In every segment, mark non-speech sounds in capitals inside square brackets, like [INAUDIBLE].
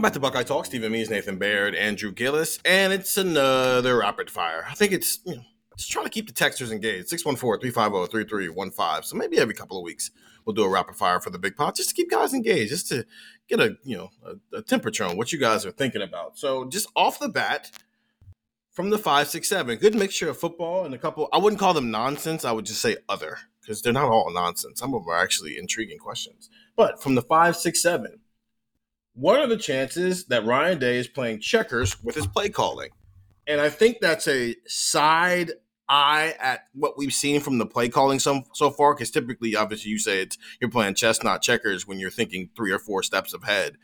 Welcome back to Buckeye Talk. Stephen Means, Nathan Baird, Andrew Gillis, and it's another rapid fire. I think it's you know just trying to keep the texters engaged. 614-350-3315. So maybe every couple of weeks we'll do a rapid fire for the big pot just to keep guys engaged, just to get a you know a, a temperature on what you guys are thinking about. So just off the bat, from the five, six, seven, good mixture of football and a couple. I wouldn't call them nonsense. I would just say other because they're not all nonsense. Some of them are actually intriguing questions. But from the five, six, seven what are the chances that Ryan Day is playing checkers with his play calling? And I think that's a side eye at what we've seen from the play calling so, so far. Because typically, obviously, you say it's you're playing chess, not checkers, when you're thinking three or four steps ahead.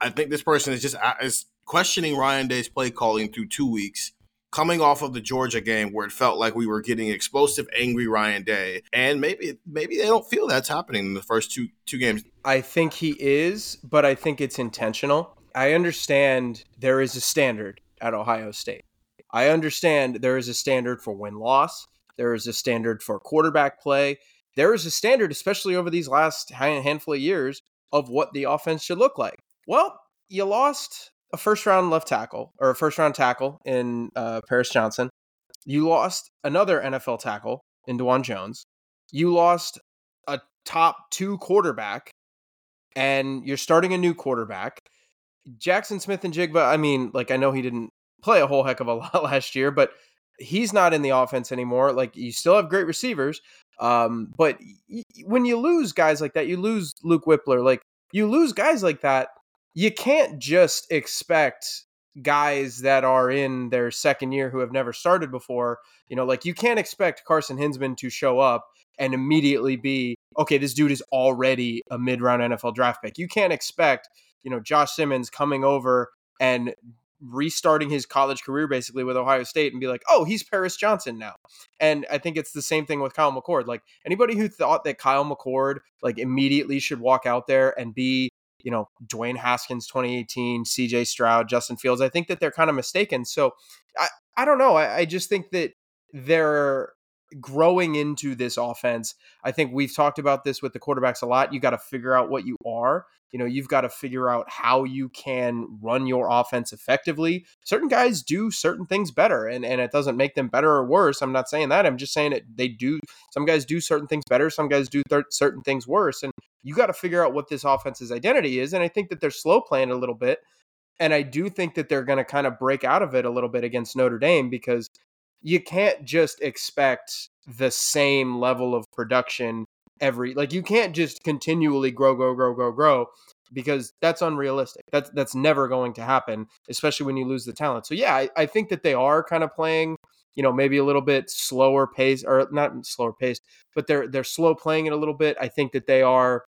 I think this person is just uh, is questioning Ryan Day's play calling through two weeks coming off of the Georgia game where it felt like we were getting explosive, angry Ryan Day, and maybe maybe they don't feel that's happening in the first two two games. I think he is, but I think it's intentional. I understand there is a standard at Ohio State. I understand there is a standard for win loss. There is a standard for quarterback play. There is a standard, especially over these last handful of years, of what the offense should look like. Well, you lost a first round left tackle or a first round tackle in uh, Paris Johnson. You lost another NFL tackle in Dawand Jones. You lost a top two quarterback, and you're starting a new quarterback. Jackson Smith-Njigba, I mean, like, I know he didn't play a whole heck of a [LAUGHS] lot last year, but he's not in the offense anymore. Like, you still have great receivers. Um, but y- when you lose guys like that, you lose Luke Wypler. Like, you lose guys like that you can't just expect guys that are in their second year who have never started before. You know, like you can't expect Carson Hinzman to show up and immediately be, okay, this dude is already a mid round NFL draft pick. You can't expect, you know, Josh Simmons coming over and restarting his college career basically with Ohio State and be like, oh, he's Paris Johnson now. And I think it's the same thing with Kyle McCord. Like anybody who thought that Kyle McCord like immediately should walk out there and be you know, Dwayne Haskins 2018, CJ Stroud, Justin Fields. I think that they're kind of mistaken. So I, I don't know. I, I just think that they're growing into this offense. I think we've talked about this with the quarterbacks a lot. You got to figure out what you are. You know, you've got to figure out how you can run your offense effectively. Certain guys do certain things better, and, and it doesn't make them better or worse. I'm not saying that. I'm just saying it. They do. Some guys do certain things better. Some guys do th- certain things worse. And you got to figure out what this offense's identity is. And I think that they're slow playing a little bit. And I do think that they're going to kind of break out of it a little bit against Notre Dame because you can't just expect the same level of production every like you can't just continually grow grow grow grow grow because that's unrealistic that's that's never going to happen especially when you lose the talent so yeah I, I think that they are kind of playing you know maybe a little bit slower pace or not slower pace but they're they're slow playing it a little bit i think that they are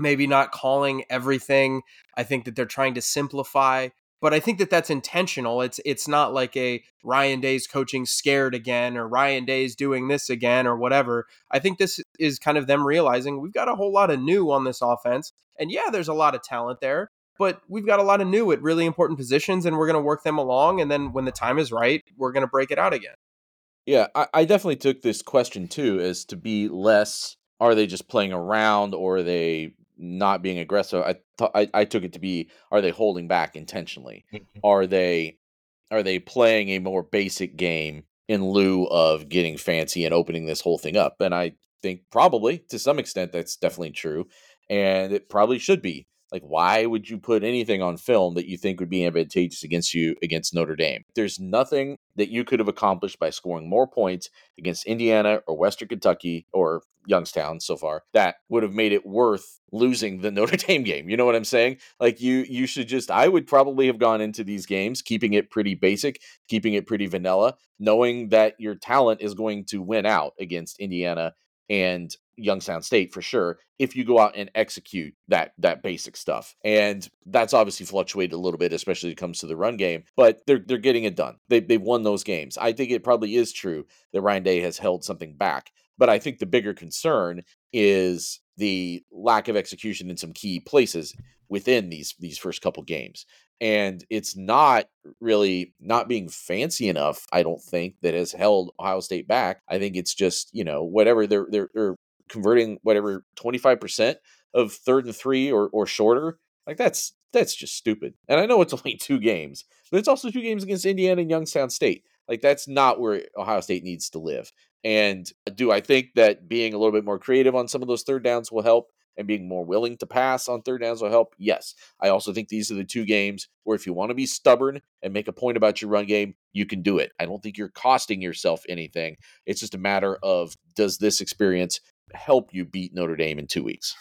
maybe not calling everything i think that they're trying to simplify but I think that that's intentional. It's it's not like a Ryan Day's coaching scared again or Ryan Day's doing this again or whatever. I think this is kind of them realizing we've got a whole lot of new on this offense. And yeah, there's a lot of talent there, but we've got a lot of new at really important positions and we're going to work them along. And then when the time is right, we're going to break it out again. Yeah, I, I definitely took this question too as to be less are they just playing around or are they not being aggressive? I thought I, I took it to be are they holding back intentionally? Mm-hmm. are they are they playing a more basic game in lieu of getting fancy and opening this whole thing up? And I think probably to some extent that's definitely true. And it probably should be. Like, why would you put anything on film that you think would be advantageous against you against Notre Dame? There's nothing that you could have accomplished by scoring more points against Indiana or Western Kentucky or Youngstown so far that would have made it worth losing the [LAUGHS] Notre Dame game. You know what I'm saying? Like you you should just I would probably have gone into these games keeping it pretty basic, keeping it pretty vanilla, knowing that your talent is going to win out against Indiana and Youngstown State for sure if you go out and execute that that basic stuff. And that's obviously fluctuated a little bit, especially when it comes to the run game. But they're they're getting it done. They they've won those games. I think it probably is true that Ryan Day has held something back. But I think the bigger concern is the lack of execution in some key places within these these first couple games. And it's not really not being fancy enough, I don't think, that has held Ohio State back. I think it's just, you know, whatever they're they're, they're converting whatever 25% of third and three or, or shorter. Like that's that's just stupid. And I know it's [LAUGHS] only two games, but it's also two games against Indiana and Youngstown State. Like that's not where Ohio State needs to live. And do I think that being a little bit more creative on some of those third downs will help and being more willing to pass on third downs will help? Yes. I also think these are the two games where if you want to be stubborn and make a point about your run game, you can do it. I don't think you're costing yourself anything. It's just a matter of does this experience help you beat Notre Dame in two weeks?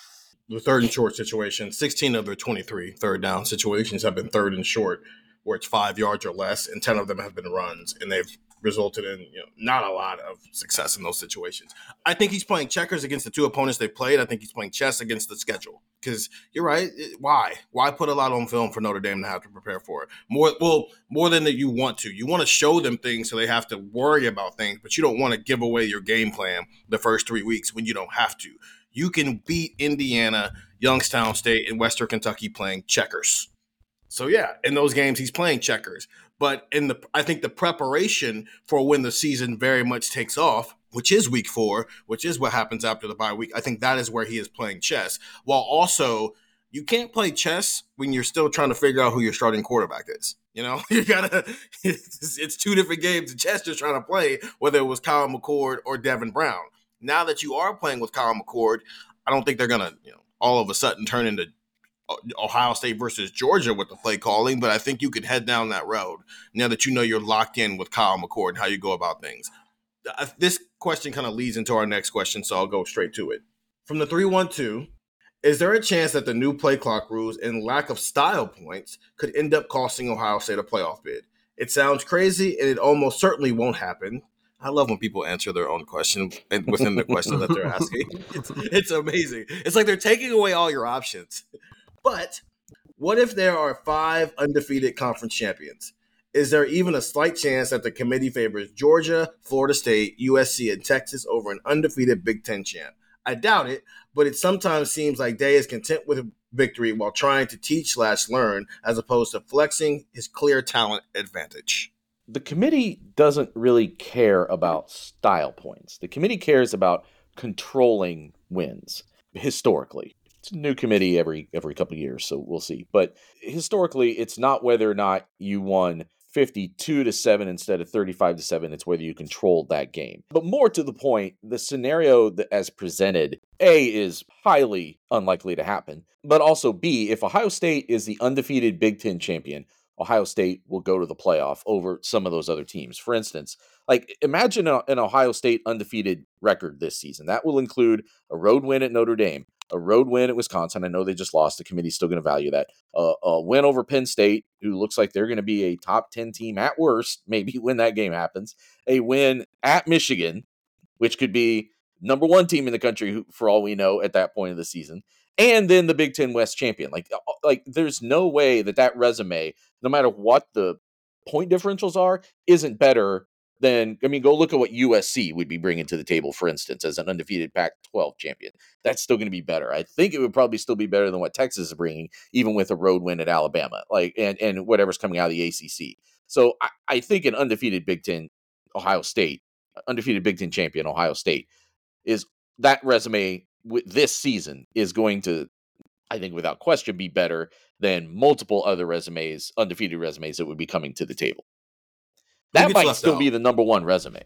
the third and short situation, 16 of their 23 third down situations have been third and short, where it's five yards or less, and 10 of them have been runs, and they've resulted in you know not a lot of success in those situations. I think he's playing checkers against the two opponents they played. I think he's playing chess against the schedule because you're right. Why? Why put a lot on film for Notre Dame to have to prepare for it? More well, more than that you want to. You want to show them things so they have to worry about things, but you don't want to give away your game plan the first three weeks when you don't have to you can beat Indiana, Youngstown State, and Western Kentucky playing checkers. So yeah, in those games he's playing checkers. But in the I think the preparation for when the season very much takes off, which is week four, which is what happens after the bye week, I think that is where he is playing chess. While also you can't play chess when you're still trying to figure out who your starting quarterback is. You know, [LAUGHS] you gotta. It's, it's two different games chess you're trying to play, whether it was Kyle McCord or Devin Brown now that you are playing with Kyle McCord, I don't think they're gonna, you know, all of a sudden turn into Ohio State versus Georgia with the play calling, but I think you could head down that road now that you know you're locked in with Kyle McCord and how you go about things. Uh, this question kind of leads into our next question, so I'll go straight to it. From the 312, is there a chance that the new play clock rules and lack of style points could end up costing Ohio State a playoff bid? It sounds crazy, and it almost certainly won't happen. I love when people answer their own question within the question that they're asking. [LAUGHS] It's, it's amazing. It's like they're taking away all your options. But what if there are five undefeated conference champions? Is there even a slight chance that the committee favors Georgia, Florida State, USC, and Texas over an undefeated Big Ten champ? I doubt it, but it sometimes seems like Day is content with victory while trying to teach slash learn as opposed to flexing his clear talent advantage the committee doesn't really care about style points. The committee cares about controlling wins historically. It's a new committee every every couple years, so we'll see. But historically, it's not whether or not you won 52 to 7 instead of 35 to 7 it's whether you controlled that game but more to the point the scenario that as presented a is highly unlikely to happen but also b if ohio state is the undefeated big ten champion Ohio State will go to the playoff over some of those other teams. For instance, like imagine an Ohio State undefeated record this season. That will include a road win at Notre Dame, a road win at Wisconsin. I know they just lost. The committee's still going to value that. Uh, a win over Penn State, who looks like they're going to be a top 10 team at worst, maybe when that game happens. A win at Michigan, which could be number one team in the country for all we know at that point of the season and then the Big Ten West champion. Like, uh, like there's no way that that resume, no matter what the point differentials are, isn't better then I mean, go look at what USC would be bringing to the table, for instance, as an undefeated Pac-12 champion. That's still going to be better. I think it would probably still be better than what Texas is bringing, even with a road win at Alabama, like and and whatever's coming out of the ACC. So I, I think an undefeated Big Ten, Ohio State, uh, undefeated Big Ten champion, Ohio State, is that resume with this season is going to, I think, without question, be better than multiple other resumes, undefeated resumes that would be coming to the table. That might still out? be the number one resume,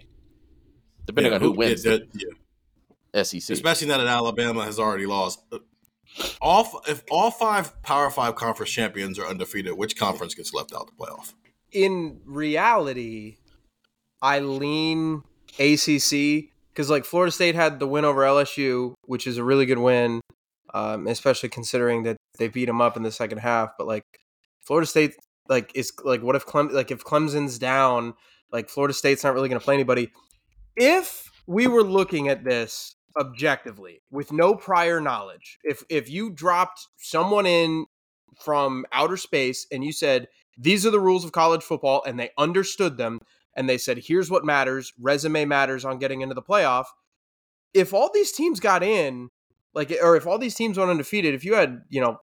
depending yeah, on who, who wins. Yeah, yeah. SEC, especially now that Alabama has already lost. All if all five Power Five conference champions are undefeated, which conference gets left out the playoff? In reality, I lean ACC because like Florida State had the win over LSU, which is a really good win, um, especially considering that they beat them up in the second half. But like Florida State like is like what if Clem like if Clemson's down, like Florida State's not really going to play anybody. If we were looking at this objectively with no prior knowledge, if if you dropped someone in from outer space and you said these are the rules of college football and they understood them and they said here's what matters, resume matters on getting into the playoff. If all these teams got in, like or if all these teams went undefeated, if you had, you know,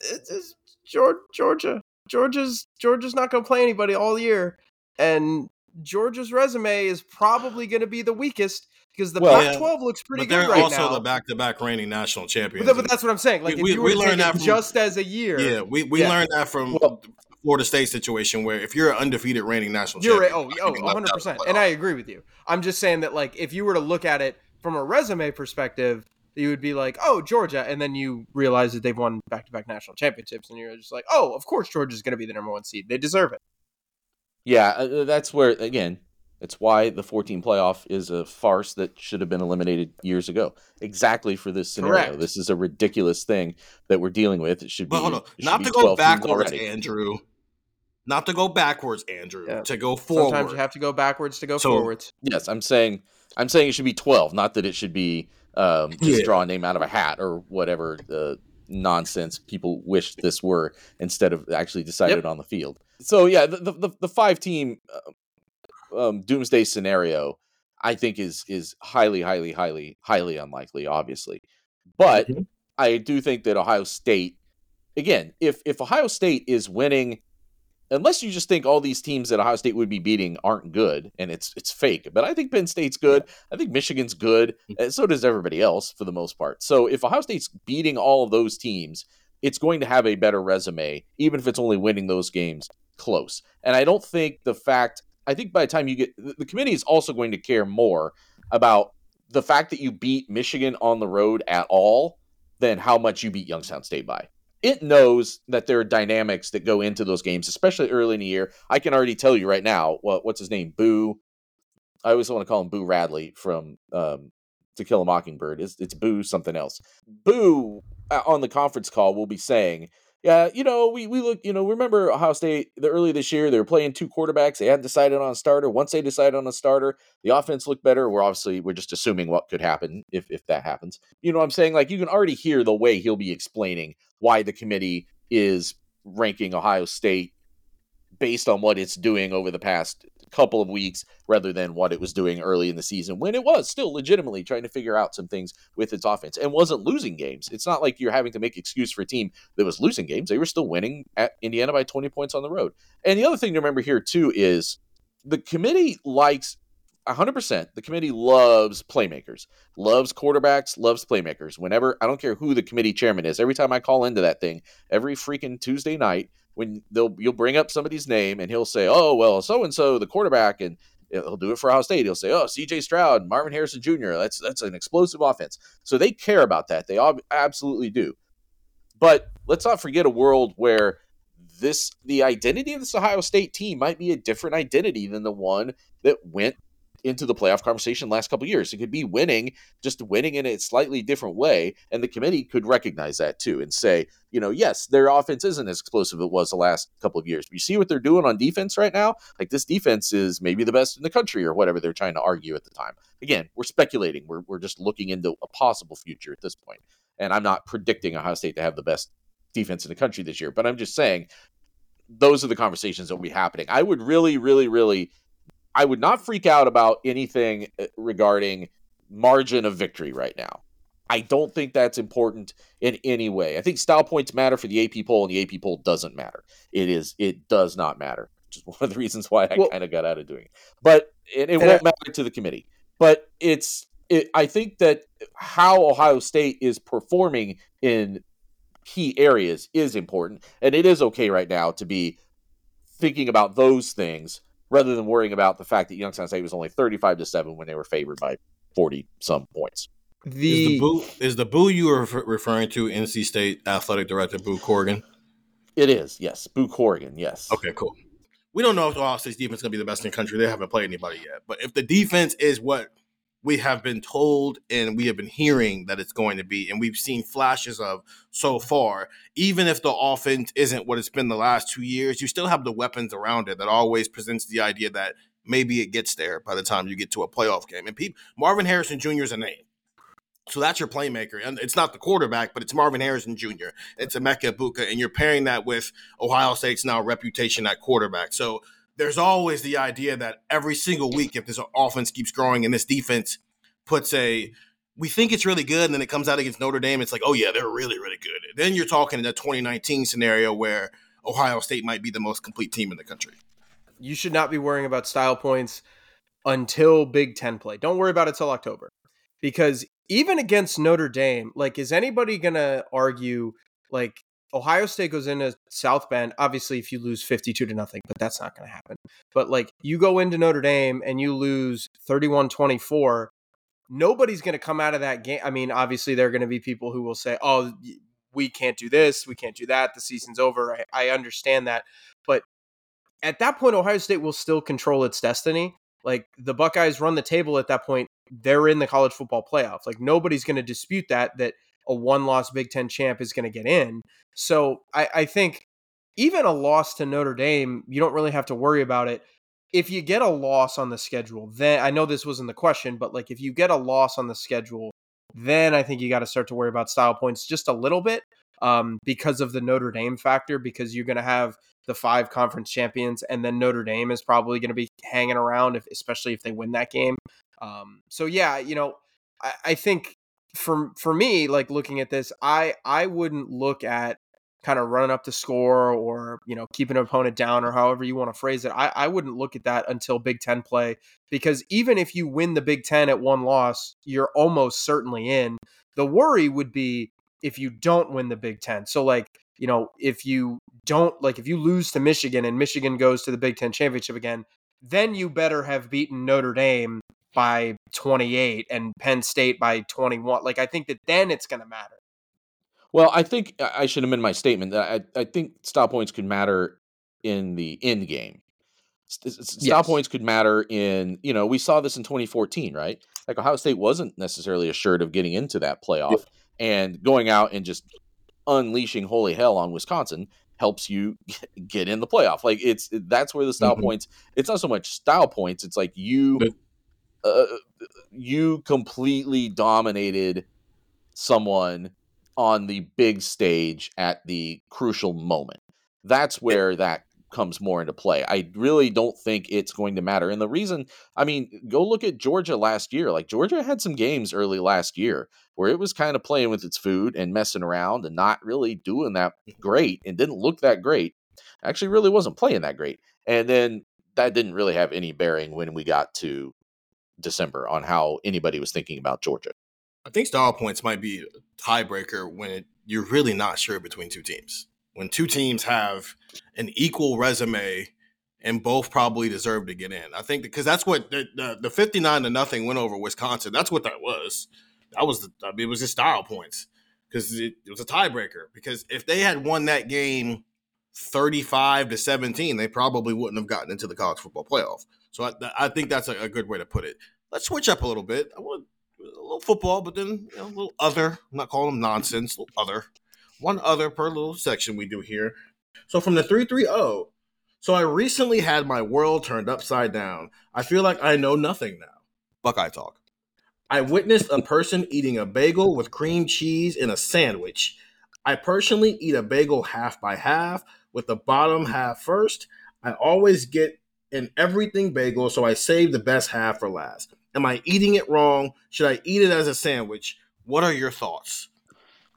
it's Georgia, Georgia's Georgia's not going to play anybody all year, and Georgia's resume is probably going to be the weakest because the well, Pac-12 yeah, looks pretty good right now. They're also the back-to-back reigning national champions. But, but, that's what I'm saying. Like we, you we, learned that from, just as a year. Yeah, we, we yeah. learned that from well, Florida State situation where if you're an undefeated reigning national champion, you're champion, oh, oh 100 percent, and I agree with you. I'm just saying that like if you were to look at it from a resume perspective, you would be like, oh, Georgia. And then you realize that they've won back to back national championships. And you're just like, oh, of course Georgia's going to be the number one seed. They deserve it. Yeah, uh, uh, that's where, again, it's why the 14 playoff is a farce that should have been eliminated years ago. Exactly for this scenario. Correct. This is a ridiculous thing that we're dealing with. It should be. hold on. Not to go backwards, Andrew. Not to go backwards, Andrew. Yeah. To go forward. Sometimes you have to go backwards to go so, forwards. Yes, I'm saying I'm saying it should be 12, not that it should be um, just yeah. draw a name out of a hat or whatever the nonsense people wish this were instead of actually decided yep. on the field. So yeah, the the, the five team uh, um, doomsday scenario I think is is highly highly highly highly unlikely obviously. But mm-hmm. I do think that Ohio State again, if if Ohio State is winning unless you just think all these teams that Ohio State would be beating aren't good and it's it's fake. But I think Penn State's good. I think Michigan's good, mm-hmm. and so does everybody else for the most part. So if Ohio State's beating all of those teams, it's going to have a better resume, even if it's only winning those games close. And I don't think the fact I think by the time you get the committee is also going to care more about the fact that you beat Michigan on the road at all than how much you beat Youngstown State by it knows that there are dynamics that go into those games, especially early in the year. I can already tell you right now what what's his name, Boo. I always want to call him Boo Radley from um, To Kill a Mockingbird. It's, it's Boo something else. Boo uh, on the conference call will be saying yeah, you know, we we look, you know, remember Ohio State the early this year, they were playing two quarterbacks. They hadn't decided on a starter. Once they decided on a starter, the offense looked better. We're obviously we're just assuming what could happen if if that happens. You know what I'm saying? Like you can already hear the way he'll be explaining why the committee is ranking Ohio State based on what it's doing over the past couple of weeks rather than what it was doing early in the season when it was still legitimately trying to figure out some things with its offense and wasn't losing games. It's not like you're having to make excuse for a team that was losing games. They were still winning at Indiana by 20 points on the road. And the other thing to remember here too is the committee likes 100% the committee loves playmakers loves quarterbacks loves playmakers whenever i don't care who the committee chairman is every time i call into that thing every freaking tuesday night when they'll you'll bring up somebody's name and he'll say, "Oh, well, so and so, the quarterback," and he'll do it for Ohio State. He'll say, "Oh, C.J. Stroud, Marvin Harrison Jr. That's that's an explosive offense." So they care about that. They absolutely do. But let's not forget a world where this the identity of this Ohio State team might be a different identity than the one that went into the playoff conversation last couple years. It could be winning, just winning in a slightly different way, and the committee could recognize that too and say, you know, yes, their offense isn't as explosive as it was the last couple of years. But you see what they're doing on defense right now? Like this defense is maybe the best in the country or whatever they're trying to argue at the time. Again, we're speculating. We're we're just looking into a possible future at this point. And I'm not predicting Ohio State to have the best defense in the country this year, but I'm just saying those are the conversations that will be happening. I would really, really, really I would not freak out about anything uh, regarding margin of victory right now. I don't think that's important in any way. I think style points matter for the AP poll, and the AP poll doesn't matter. It is it does not matter. Which is [LAUGHS] one of the reasons why I well, kind of got out of doing it. But it, it won't I, matter to the committee. But it's it, I think that how Ohio State is performing in key areas is important, and it is okay right now to be thinking about those things rather than worrying about the fact that Youngstown State was only thirty-five to seven when they were favored by forty some points. The is the boo, is the boo you are referring to NC State athletic director Boo Corrigan? It is, yes, Boo Corrigan, yes. Okay, cool. We don't know if Ohio State's defense is going to be the best in the country. They haven't played anybody yet. But if the defense is what we have been told and we have been hearing that it's going to be, and we've seen flashes of so far. Even if the offense isn't what it's been the last two years, you still have the weapons around it that always presents the idea that maybe it gets there by the time you get to a playoff game. And Marvin Harrison Jr. is a name. So that's your playmaker. And it's not the quarterback, but it's Marvin Harrison Jr. It's Emeka Egbuka. And you're pairing that with Ohio State's now reputation at quarterback. So there's always the idea that every single week, if this offense keeps growing and this defense puts a we think it's really good, and then it comes out against Notre Dame, it's like, oh yeah, they're really, really good. Then you're talking in a 2019 scenario where Ohio State might be the most complete team in the country. You should not be worrying about style points until Big Ten play. Don't worry about it till October. Because even against Notre Dame, like, is anybody gonna argue like Ohio State goes into South Bend. Obviously, if you lose 52 to nothing, but that's not going to happen. But like you go into Notre Dame and you lose 31 24, nobody's going to come out of that game. I mean, obviously, there are going to be people who will say, oh, we can't do this, we can't do that, the season's over. I, I understand that. But at that point, Ohio State will still control its destiny. Like the Buckeyes run the table at that point, they're in the college football playoffs. Like nobody's going to dispute that, that a one loss Big Ten champ is going to get in. So I, I think even a loss to Notre Dame, you don't really have to worry about it. If you get a loss on the schedule, then I know this wasn't the question, but like if you get a loss on the schedule, then I think you got to start to worry about style points just a little bit um, because of the Notre Dame factor, because you're going to have the five conference champions, and then Notre Dame is probably going to be hanging around, if, especially if they win that game. Um, so yeah, you know, I, I think for for me, like looking at this, I I wouldn't look at kind of running up the score or you know keeping an opponent down or however you want to phrase it. I, I wouldn't look at that until Big Ten play because even if you win the Big Ten at one loss, you're almost certainly in. The worry would be if you don't win the Big Ten. So like you know if you don't like if you lose to Michigan and Michigan goes to the Big Ten championship again, then you better have beaten Notre Dame by 28 and Penn State by 21. Like I think that then it's going to matter. Well, I think I should amend my statement. I I think style points could matter in the end game. Style yes. points could matter in you know we saw this in 2014, right? Like Ohio State wasn't necessarily assured of getting into that playoff, yeah. and going out and just unleashing holy hell on Wisconsin helps you [LAUGHS] get in the playoff. Like it's that's where the style mm-hmm. points. It's not so much style points. It's like you uh, you completely dominated someone on the big stage at the crucial moment. That's where that comes more into play. I really don't think it's going to matter. And the reason, I mean, go look at Georgia last year. Like Georgia had some games early last year where it was kind of playing with its food and messing around and not really doing that great and didn't look that great. Actually, really wasn't playing that great. And then that didn't really have any bearing when we got to December on how anybody was thinking about Georgia. I think style points might be a tiebreaker when it, you're really not sure between two teams. When two teams have an equal resume and both probably deserve to get in. I think because that's what the, the, the 59 to nothing went over Wisconsin. That's what that was. That was the, I mean, it was just style points because it, it was a tiebreaker. Because if they had won that game 35 to 17, they probably wouldn't have gotten into the college football playoff. So I, I think that's a, a, good way to put it. Let's switch up a little bit. I want a little football, but then you know, a little other. I'm not calling them nonsense. A little other. One other per little section we do here. So from the 330, so I recently had my world turned upside down. I feel like I know nothing now. Buckeye talk. I witnessed a person eating a bagel with cream cheese in a sandwich. I personally eat a bagel half by half with the bottom half first. I always get an everything bagel, so I saved the best half for last. Am I eating it wrong? Should I eat it as a sandwich? What are your thoughts?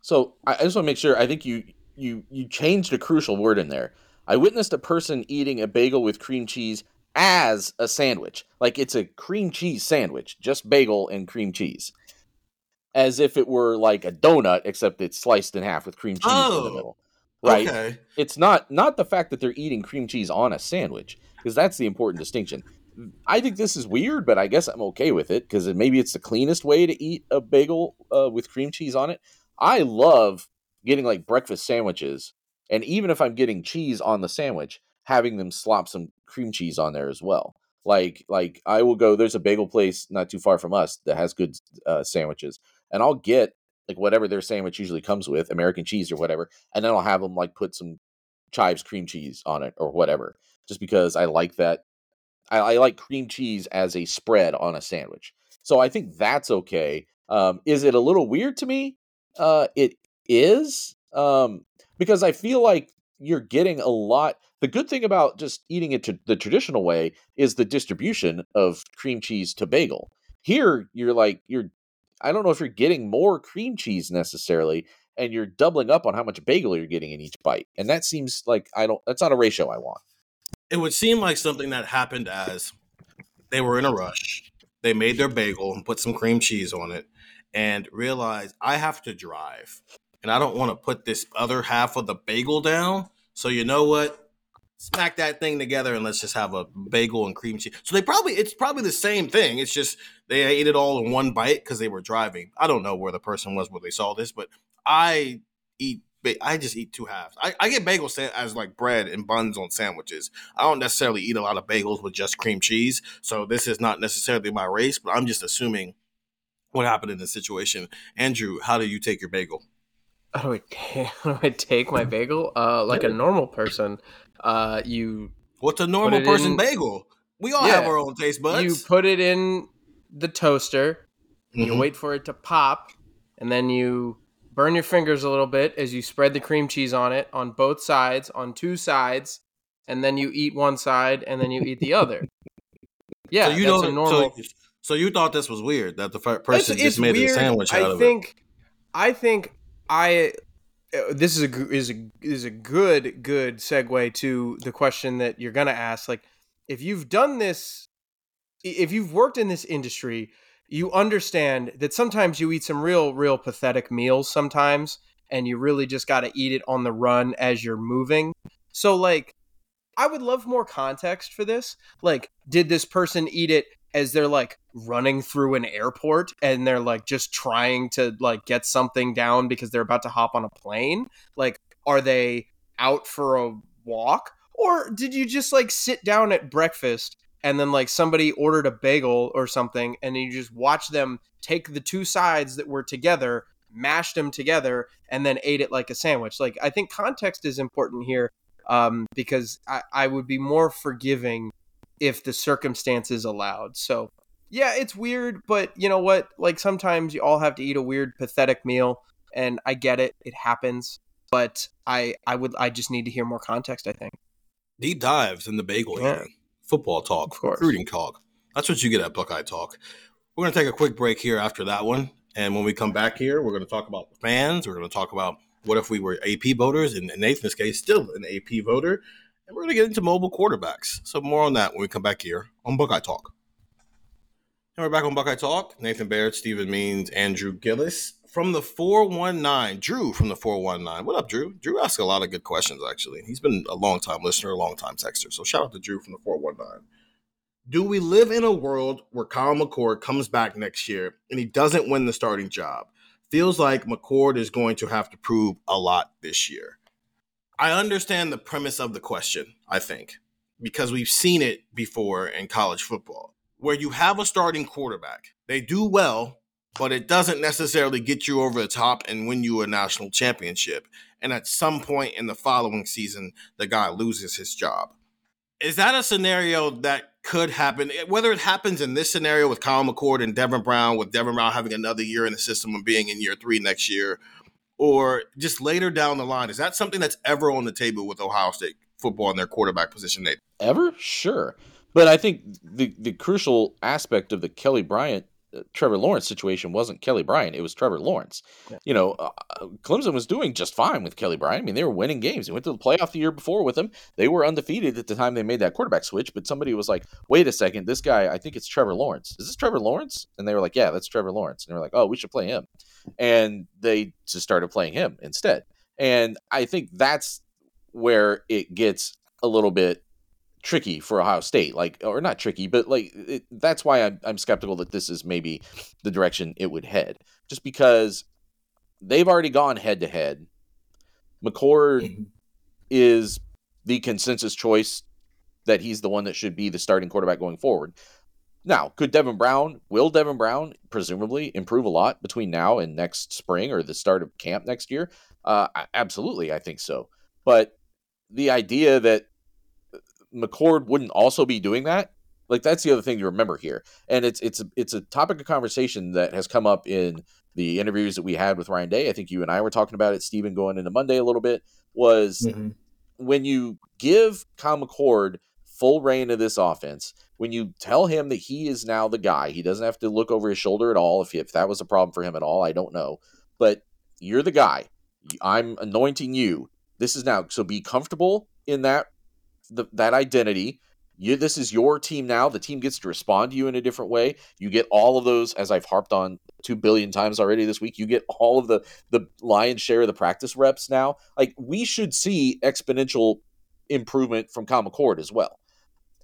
So I just want to make sure. I think you you you changed a crucial word in there. I witnessed a person eating a bagel with cream cheese as a sandwich, like it's a cream cheese sandwich, just bagel and cream cheese, as if it were like a donut, except it's sliced in half with cream cheese in the Oh, middle. Right? Okay. It's not not the fact that they're eating cream cheese on a sandwich, because that's the important distinction. I think this is weird, but I guess I'm okay with it because maybe it's the cleanest way to eat a bagel uh, with cream cheese on it. I love getting like breakfast sandwiches, and even if I'm getting cheese on the sandwich, having them slop some cream cheese on there as well. Like, like I will go. There's a bagel place not too far from us that has good uh, sandwiches, and I'll get like whatever their sandwich usually comes with, American cheese or whatever, and then I'll have them like put some chives cream cheese on it or whatever, just because I like that. I, I like cream cheese as a spread on a sandwich, so I think that's okay. Um, is it a little weird to me? Uh, it is um, because I feel like you're getting a lot. The good thing about just eating it to the traditional way is the distribution of cream cheese to bagel. Here, you're like you're. I don't know if you're getting more cream cheese necessarily, and you're doubling up on how much bagel you're getting in each bite, and that seems like I don't. That's not a ratio I want. It would seem like something that happened as they were in a rush. They made their bagel and put some cream cheese on it and realized I have to drive and I don't want to put this other half of the bagel down. So you know what? Smack that thing together and let's just have a bagel and cream cheese. So they probably it's probably the same thing. It's just they ate it all in one bite because they were driving. I don't know where the person was where they saw this, but I eat I just eat two halves. I, I get bagels as like bread and buns on sandwiches. I don't necessarily eat a lot of bagels with just cream cheese. So this is not necessarily my race, but I'm just assuming what happened in this situation. Andrew, how do you take your bagel? How do I, [LAUGHS] how do I take my bagel? Uh, like a normal person, uh, you What's a normal person in- bagel? We all Yeah. have our own taste buds. you put it in the toaster. You Mhm. wait for it to pop, and then you burn your fingers a little bit as you spread the cream cheese on it on both sides, on two sides, and then you eat one side, and then you eat the other. [LAUGHS] Yeah, so you that's don't. normal. So, so you thought this was weird that the It's, person it's just made weird. a sandwich out I of think, I think I. uh, This is a is a is a good good segue to the question that you're gonna ask. Like, if you've done this, if you've worked in this industry, you understand that sometimes you eat some real real pathetic meals sometimes, and you really just got to eat it on the run as you're moving. So like, I would love more context for this. Like, did this person eat it as they're like running through an airport and they're like just trying to like get something down because they're about to hop on a plane? Like, are they out for a walk? Or did you just like sit down at breakfast and then like somebody ordered a bagel or something and you just watch them take the two sides that were together, mashed them together, and then ate it like a sandwich? Like, I think context is important here um, because I, I would be more forgiving if the circumstances allowed. So, yeah, it's weird, but you know what? Like sometimes you all have to eat a weird, pathetic meal, and I get it; it happens. But I, I would, I just need to hear more context. I think. Deep dives in the bagel Yeah. Football talk, recruiting talk. That's what you get at Buckeye Talk. We're going to take a quick break here after that one. And when we come back here, we're going to talk about the fans. We're going to talk about what if we were AP voters, and in Nathan's case, still an AP voter. And we're going to get into mobile quarterbacks. So more on that when we come back here on Buckeye Talk. And we're back on Buckeye Talk. Nathan Baird, Stephen Means, Andrew Gillis from the 419. Drew from the 419. What up, Drew? Drew asks a lot of good questions, actually. He's been a long time listener, a long time texter. So shout out to Drew from the 419. Do we live in a world where Kyle McCord comes back next year and he doesn't win the starting job? Feels like McCord is going to have to prove a lot this year. I understand the premise of the question, I think, because we've seen it before in college football, where you have a starting quarterback. They do well, but it doesn't necessarily get you over the top and win you a national championship. And at some point in the following season, the guy loses his job. Is that a scenario that could happen? Eh, whether it happens in this scenario with Kyle McCord and Devin Brown, with Devin Brown having another year in the system and being in year three next year, or just later down the line, is that something that's ever on the table with Ohio State football and their quarterback position? Nate? Ever? Sure. But I think the the crucial aspect of the Kelly Bryant Trevor Lawrence situation wasn't Kelly Bryant; it was Trevor Lawrence. Yeah. You know, uh, uh, Clemson was doing just fine with Kelly Bryant. I mean, they were winning games. They went to the playoff the year before with him. They were undefeated at the time they made that quarterback switch. But somebody was like, "Wait a second, this guy, I think it's Trevor Lawrence. Is this Trevor Lawrence?" And they were like, "Yeah, that's Trevor Lawrence." And they were like, "Oh, we should play him." And they just started playing him instead. And I think that's where it gets a little bit tricky for Ohio State, like or not tricky, but like it, that's why I'm, I'm skeptical that this is maybe the direction it would head, just because they've already gone head to head. McCord Mm-hmm. is the consensus choice that he's the one that should be the starting quarterback going forward. Now, could Devin Brown, will Devin Brown presumably improve a lot between now and next spring or the start of camp next year? Uh, absolutely, I think so. But the idea that McCord wouldn't also be doing that, like that's the other thing to remember here. And it's it's a, it's a topic of conversation that has come up in the interviews that we had with Ryan Day. I think you and I were talking about it, Stephen, going into Monday a little bit. Was mm-hmm. when you give Kyle McCord full rein of this offense, when you tell him that he is now the guy, he doesn't have to look over his shoulder at all. If, if that was a problem for him at all, I don't know. But you're the guy. I'm anointing you. This is now. So be comfortable in that the, that identity. You, this is your team now. The team gets to respond to you in a different way. You get all of those, as I've harped on two billion times already this week. You get all of the the lion's share of the practice reps now. Like we should see exponential improvement from Kyle McCord as well.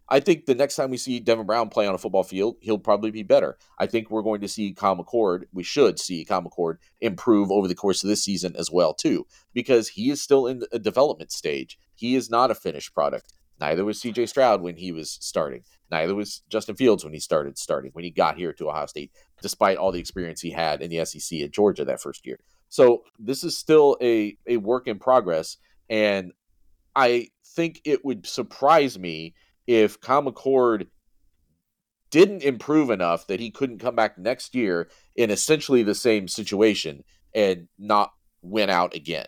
I think the next time we see Devin Brown play on a football field, he'll probably be better. I think we're going to see Kyle McCord. We should see Kyle McCord improve over the course of this season as well too, because he is still in a development stage. He is not a finished product. Neither was CJ Stroud when he was starting. Neither was Justin Fields when he started starting, when he got here to Ohio State, despite all the experience he had in the SEC at Georgia that first year. So this is still a, a work in progress. And I think it would surprise me if Kyle McCord didn't improve enough that he couldn't come back next year in essentially the same situation and not win out again.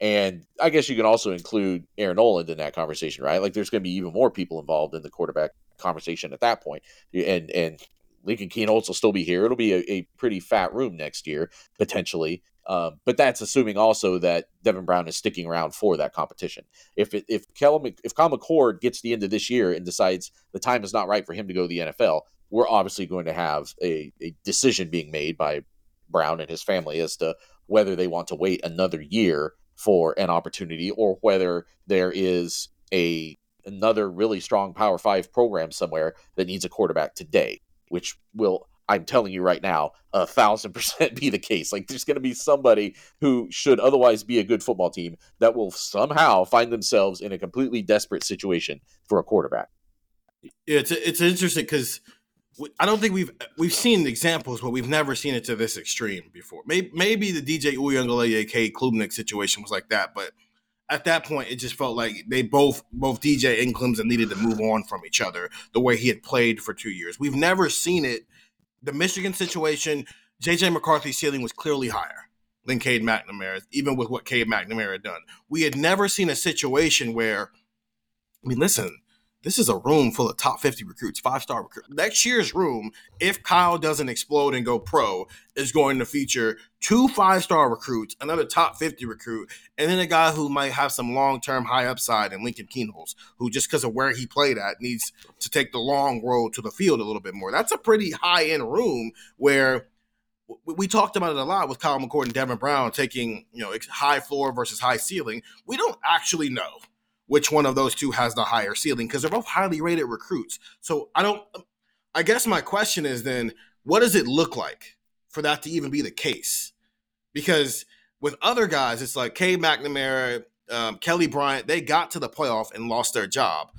And I guess you can also include Aaron Noland in that conversation, right? Like there's going to be even more people involved in the quarterback conversation at that point. And and Lincoln Kienholz will still be here. It'll be a, a pretty fat room next year potentially. Um, but that's assuming also that Devin Brown is sticking around for that competition. If it, if Kel, if Kyle McCord gets the end of this year and decides the time is not right for him to go to the NFL, we're obviously going to have a, a decision being made by Brown and his family as to whether they want to wait another year for an opportunity or whether there is a another really strong Power Five program somewhere that needs a quarterback today, which will I'm telling you right now, a thousand [LAUGHS] percent be the case. Like there's going to be somebody who should otherwise be a good football team that will somehow find themselves in a completely desperate situation for a quarterback. Yeah, it's it's interesting because I don't think we've we've seen examples, but we've never seen it to this extreme before. Maybe, maybe the DJ Uiagalelei K Klubnik situation was like that, but at that point, it just felt like they both both DJ and Clemson needed to move on from each other the way he had played for two years. We've never seen it. The Michigan situation, JJ McCarthy's ceiling was clearly higher than Cade McNamara, even with what Cade McNamara had done. We had never seen a situation where, I mean, listen, this is a room full of top 50 recruits, five star recruits. Next year's room, if Kyle doesn't explode and go pro, is going to feature two five star recruits, another top 50 recruit, and then a guy who might have some long term high upside in Lincoln Kienholz, who just because of where he played at needs to take the long road to the field a little bit more. That's a pretty high end room where we talked about it a lot with Kyle McCord and Devin Brown taking, you know, high floor versus high ceiling. We don't actually know which one of those two has the higher ceiling because they're both highly rated recruits. So I don't. I guess my question is then, what does it look like for that to even be the case? Because with other guys, it's like Cade McNamara, um, Kelly Bryant, they got to the playoff and lost their job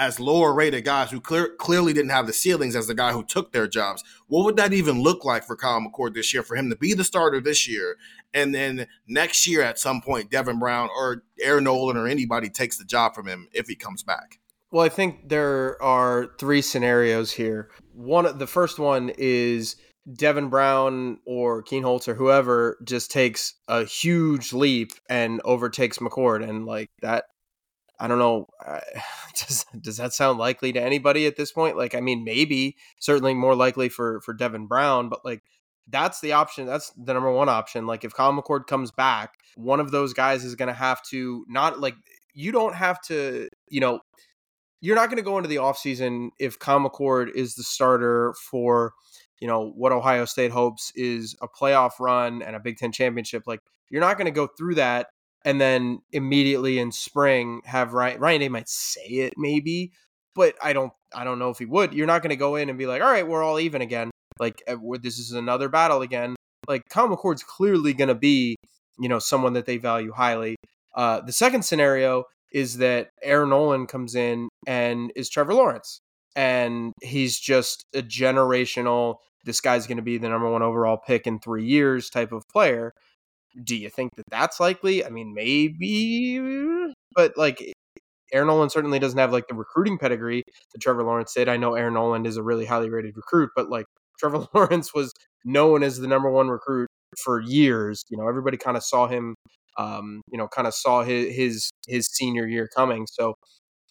as lower rated guys who clear, clearly didn't have the ceilings as the guy who took their jobs. What would that even look like for Kyle McCord this year for him to be the starter this year? And then next year at some point, Devin Brown or Aaron Noland or anybody takes the job from him if he comes back. Well, I think there are three scenarios here. One, the first one is Devin Brown or Kienholz or whoever just takes a huge leap and overtakes McCord, and like that I don't know. Uh, [LAUGHS] does does that sound likely to anybody at this point? Like, I mean, maybe certainly more likely for for Devin Brown, but like that's the option. That's the number one option. Like, if Kyle McCord comes back, one of those guys is going to have to not like you don't have to, you know, you're not going to go into the offseason if Kyle McCord is the starter for, you know, what Ohio State hopes is a playoff run and a Big Ten championship. Like, you're not going to go through that and then immediately in spring have Ryan Ryan Day might say it maybe, but I don't I don't know if he would. You're not going to go in and be like, all right, we're all even again. Like eh, this is another battle again. Like Kyle McCord's clearly going to be you know someone that they value highly. Uh, the second scenario is that Air Noland comes in and is Trevor Lawrence, and he's just a generational. This guy's going to be the number one overall pick in three years type of player do you think that that's likely? I mean, maybe, but like Air Noland certainly doesn't have like the recruiting pedigree that Trevor Lawrence did. I know Air Noland is a really highly rated recruit, but like Trevor [LAUGHS] Lawrence was known as the number one recruit for years. You know, everybody kind of saw him, um, you know, kind of saw his, his his senior year coming. So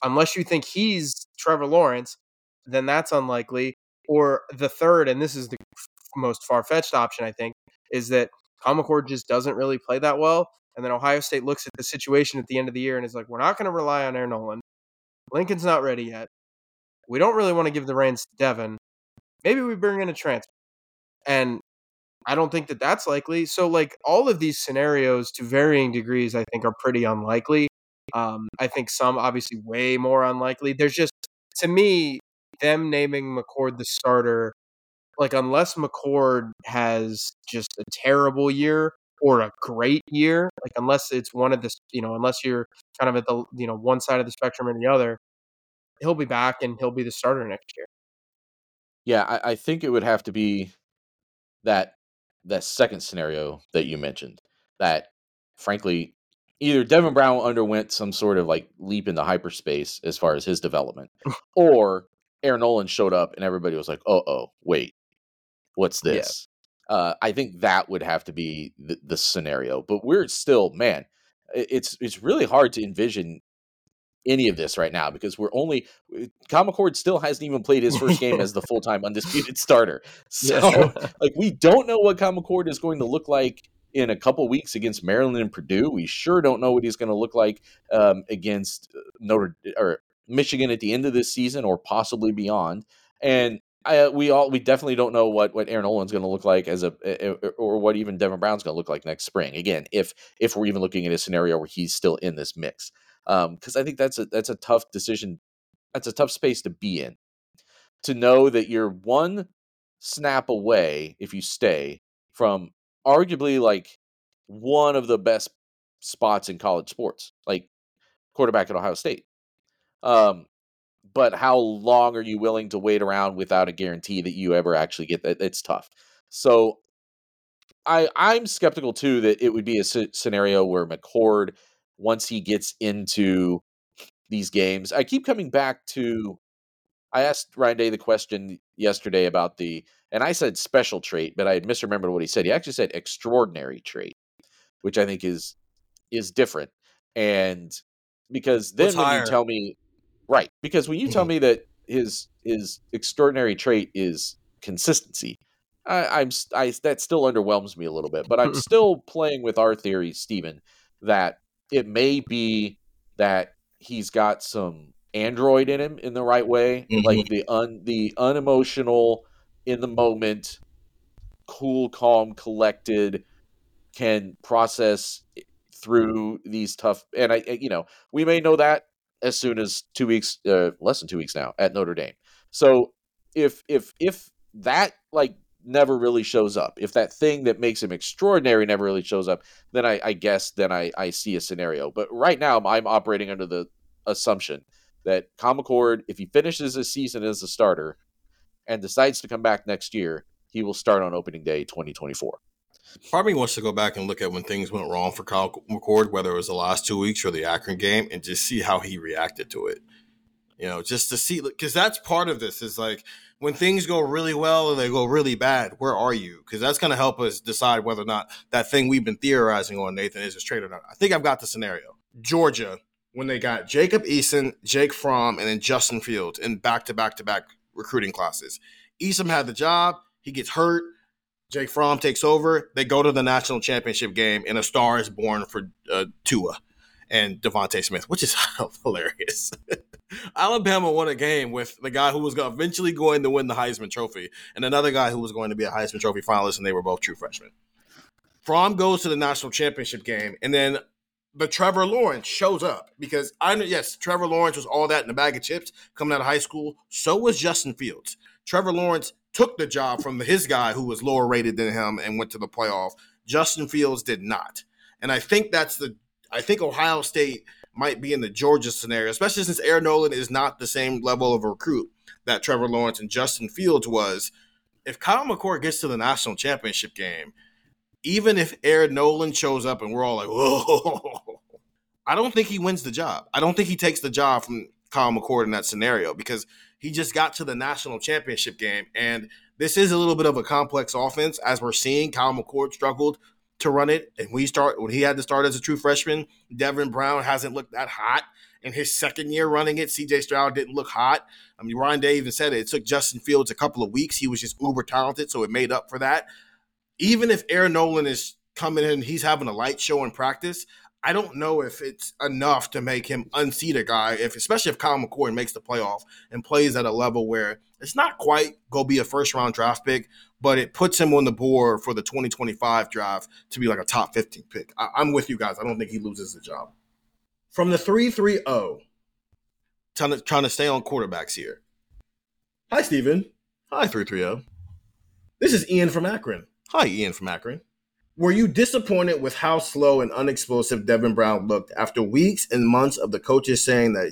unless you think he's Trevor Lawrence, then that's unlikely. Or the third, and this is the most far fetched option, I think, is that Kyle McCord just doesn't really play that well. And then Ohio State looks at the situation at the end of the year and is like, we're not going to rely on Air Noland. Lincoln's not ready yet. We don't really want to give the reins to Devin. Maybe we bring in a transfer. And I don't think that that's likely. So, like, all of these scenarios to varying degrees, I think, are pretty unlikely. Um, I think some obviously way more unlikely. There's just, to me, them naming McCord the starter like unless McCord has just a terrible year or a great year, like unless it's one of this, you know, unless you're kind of at the you know one side of the spectrum and the other, he'll be back and he'll be the starter next year. Yeah, I, I think it would have to be that that second scenario that you mentioned. That frankly, either Devin Brown underwent some sort of like leap into hyperspace as far as his development, [LAUGHS] or Air Noland showed up and everybody was like, "Oh, oh, wait, what's this? Yeah. Uh, I think that would have to be the, the scenario. But we're still, man, it's it's really hard to envision any of this right now because we're only Kyle McCord still hasn't even played his first game as the [LAUGHS] full time undisputed starter. [LAUGHS] So [LAUGHS] like we don't know what Kyle McCord is going to look like in a couple weeks against Maryland and Purdue. We sure don't know what he's going to look like um, against uh, Notre or Michigan at the end of this season or possibly beyond. And I, uh, we all we definitely don't know what what Air Noland's going to look like as a or what even Devin Brown's going to look like next spring. Again, if if we're even looking at a scenario where he's still in this mix, because um, I think that's a that's a tough decision. That's a tough space to be in. To know that you're one snap away if you stay from arguably like one of the best spots in college sports, like quarterback at Ohio State. Um, but how long are you willing to wait around without a guarantee that you ever actually get that? It's tough. So I I'm skeptical too that it would be a scenario where McCord once he gets into these games. I keep coming back to I asked Ryan Day the question yesterday about the and I said special trait, but I misremembered what he said. He actually said extraordinary trait, which I think is is different. And because then when you tell me Right, because when you tell mm-hmm. me that his his extraordinary trait is consistency, I, I'm I that still underwhelms me a little bit. But I'm [LAUGHS] still playing with our theory, Stephen, that it may be that he's got some android in him in the right way, mm-hmm. like the un the unemotional, in the moment, cool, calm, collected, can process through these tough and I you know we may know that as soon as two weeks, uh, less than two weeks now at Notre Dame. So if if if that like never really shows up, if that thing that makes him extraordinary never really shows up, then I, I guess then I, I see a scenario. But right now I'm operating under the assumption that Kyle McCord, if he finishes his season as a starter and decides to come back next year, he will start on opening day 2024. Me wants to go back and look at when things went wrong for Kyle McCord, whether it was the last two weeks or the Akron game, and just see how he reacted to it. You know, just to see, because that's part of this is like when things go really well or they go really bad, where are you? Because that's going to help us decide whether or not that thing we've been theorizing on, Nathan, is a straight or not. I think I've got the scenario. Georgia when they got Jacob Eason, Jake Fromm, and then Justin Fields in back to back to back recruiting classes. Eason had the job. He gets hurt. Jake Fromm takes over. They go to the national championship game, and a star is born for uh, Tua and DeVonta Smith, which is [LAUGHS] hilarious. [LAUGHS] Alabama won a game with the guy who was eventually going to win the Heisman Trophy and another guy who was going to be a Heisman Trophy finalist, and they were both true freshmen. Fromm goes to the national championship game, and then but Trevor Lawrence shows up because I know yes, Trevor Lawrence was all that in a bag of chips coming out of high school. So was Justin Fields. Trevor Lawrence took the job from his guy who was lower rated than him and went to the playoff. Justin Fields did not. And I think that's the I think Ohio State might be in the Georgia scenario, especially since Air Noland is not the same level of recruit that Trevor Lawrence and Justin Fields was. If Kyle McCord gets to the national championship game, even if Air Noland shows up and we're all like, [LAUGHS] whoa, I don't think he wins the job. I don't think he takes the job from Kyle McCord in that scenario because he just got to the national championship game. And this is a little bit of a complex offense, as we're seeing. Kyle McCord struggled to run it. And we start when he had to start as a true freshman. Devin Brown hasn't looked that hot in his second year running it. CJ Stroud didn't look hot. I mean, Ryan Day even said it. It took Justin Fields a couple of weeks. He was just uber talented, so it made up for that. Even if Air Noland is coming in, he's having a light show in practice. I don't know if it's enough to make him unseat a guy, if especially if Kyle McCord makes the playoff and plays at a level where it's not quite go be a first round draft pick, but it puts him on the board for the 2025 draft to be like a top 15 pick. I, am with you guys. I don't think he loses the job. From the 330, trying to, trying to stay on quarterbacks here. Hi, Steven. Hi, 330. This is Ian from Akron. Hi, Ian from Akron. Were you disappointed with how slow and unexplosive Devin Brown looked after weeks and months of the coaches saying that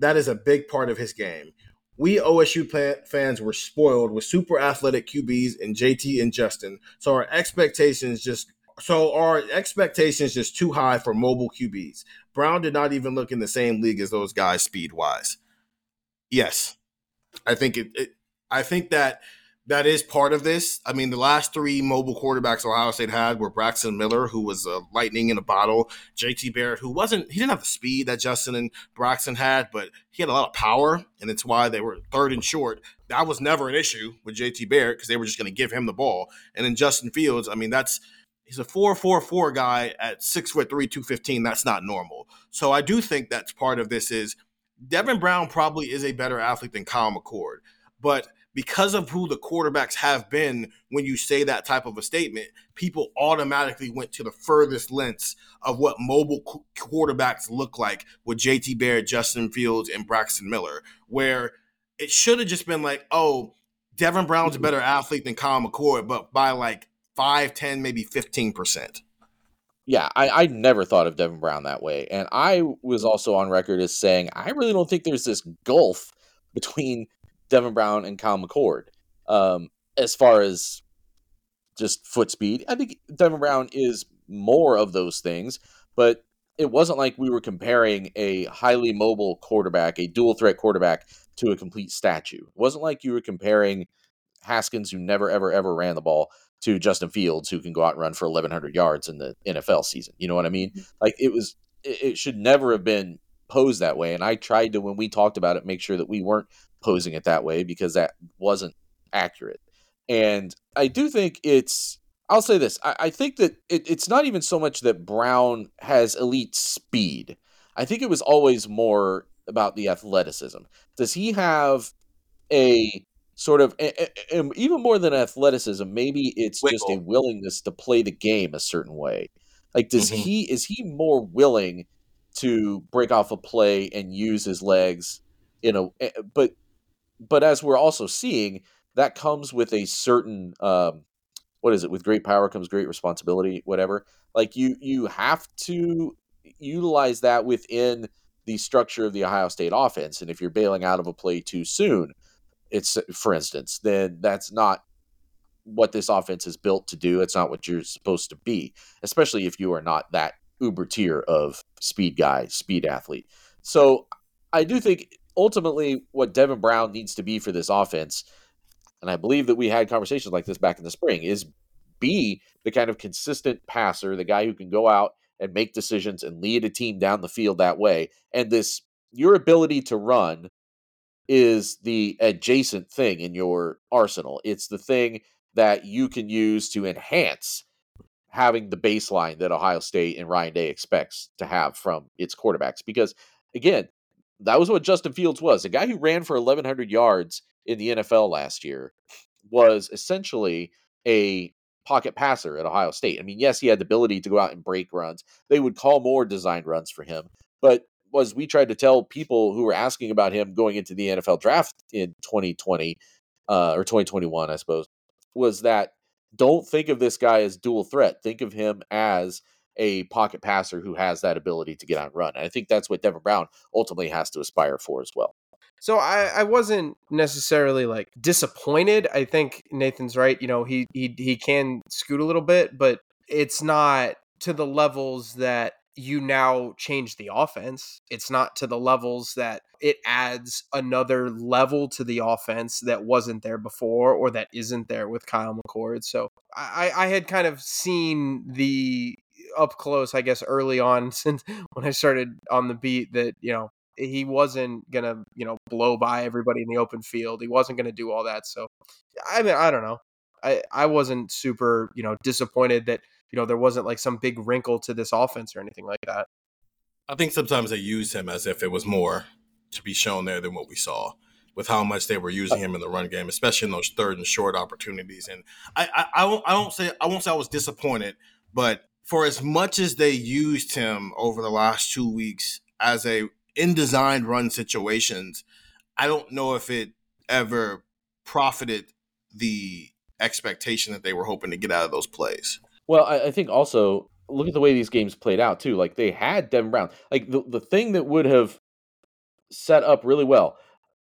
that is a big part of his game? We OSU fans were spoiled with super athletic QBs and JT and Justin, so our expectations just so our expectations just too high for mobile QBs. Brown did not even look in the same league as those guys speed wise. Yes, I think it, it I think that that is part of this. I mean, the last three mobile quarterbacks Ohio State had were Braxton Miller, who was a lightning in a bottle, JT Barrett, who wasn't, he didn't have the speed that Justin and Braxton had, but he had a lot of power, and it's why they were third and short. That was never an issue with JT Barrett because they were just going to give him the ball. And then Justin Fields, I mean, that's, he's a 4'4'4 guy at six foot three, 215. That's not normal. So I do think that's part of this is Devin Brown probably is a better athlete than Kyle McCord, but – because of who the quarterbacks have been when you say that type of a statement, people automatically went to the furthest lengths of what mobile qu- quarterbacks look like with JT Barrett, Justin Fields, and Braxton Miller, where it should have just been like, oh, Devin Brown's a mm-hmm. better athlete than Kyle McCord, but by like 5, 10, maybe 15%. Yeah, I, I never thought of Devin Brown that way. And I was also on record as saying, I really don't think there's this gulf between Devin Brown and Kyle McCord. Um, as far as just foot speed, I think Devin Brown is more of those things, but it wasn't like we were comparing a highly mobile quarterback, a dual threat quarterback, to a complete statue. It wasn't like you were comparing Haskins, who never, ever, ever ran the ball, to Justin Fields, who can go out and run for 1,100 yards in the NFL season. You know what I mean? Mm-hmm. Like it was, it should never have been posed that way. And I tried to, when we talked about it, make sure that we weren't posing it that way because that wasn't accurate. And I do think it's, I'll say this I, I think that it, it's not even so much that Brown has elite speed. I think it was always more about the athleticism. Does he have a sort of even more than athleticism maybe it's Wiggle. just a willingness to play the game a certain way like does mm-hmm. he is he more willing to break off a play and use his legs you know but but as we're also seeing, that comes with a certain um, what is it? With great power comes great responsibility. Whatever. Like you, you have to utilize that within the structure of the Ohio State offense. And if you're bailing out of a play too soon, it's for instance, then that's not what this offense is built to do. It's not what you're supposed to be, especially if you are not that uber tier of speed guy, speed athlete. So I do think ultimately what Devin Brown needs to be for this offense, and I believe that we had conversations like this back in the spring, is be the kind of consistent passer, the guy who can go out and make decisions and lead a team down the field that way. And this your ability to run is the adjacent thing in your arsenal. It's the thing that you can use to enhance having the baseline that Ohio State and Ryan Day expects to have from its quarterbacks. Because again, that was what Justin Fields was. A guy who ran for 1,100 yards in the NFL last year was essentially a pocket passer at Ohio State. I mean, yes, he had the ability to go out and break runs. They would call more design runs for him, but was we tried to tell people who were asking about him going into the NFL draft in 2020 uh, or 2021, I suppose, was that don't think of this guy as dual threat. Think of him as a pocket passer who has that ability to get on run. And I think that's what Devin Brown ultimately has to aspire for as well. So I, I wasn't necessarily like disappointed. I think Nathan's right. You know, he he he can scoot a little bit, but it's not to the levels that you now change the offense. It's not to the levels that it adds another level to the offense that wasn't there before or that isn't there with Kyle McCord. So I, I had kind of seen the up close, I guess, early on [LAUGHS] since when I started on the beat that, you know, he wasn't gonna, you know, blow by everybody in the open field. He wasn't gonna do all that. So I mean, I don't know. I, I wasn't super, you know, disappointed that you know there wasn't like some big wrinkle to this offense or anything like that. I think sometimes they use him as if it was more to be shown there than what we saw with how much they were uh using him in the run game, especially in those third and short opportunities. And I, I, I won't, I don't say, I won't say I was disappointed, but for as much as they used him over the last two weeks as a in designed run situations, I don't know if it ever profited the expectation that they were hoping to get out of those plays. Well, I, I, think also look at the way these games played out too. Like they had Devin Brown. Like the, the thing that would have set up really well,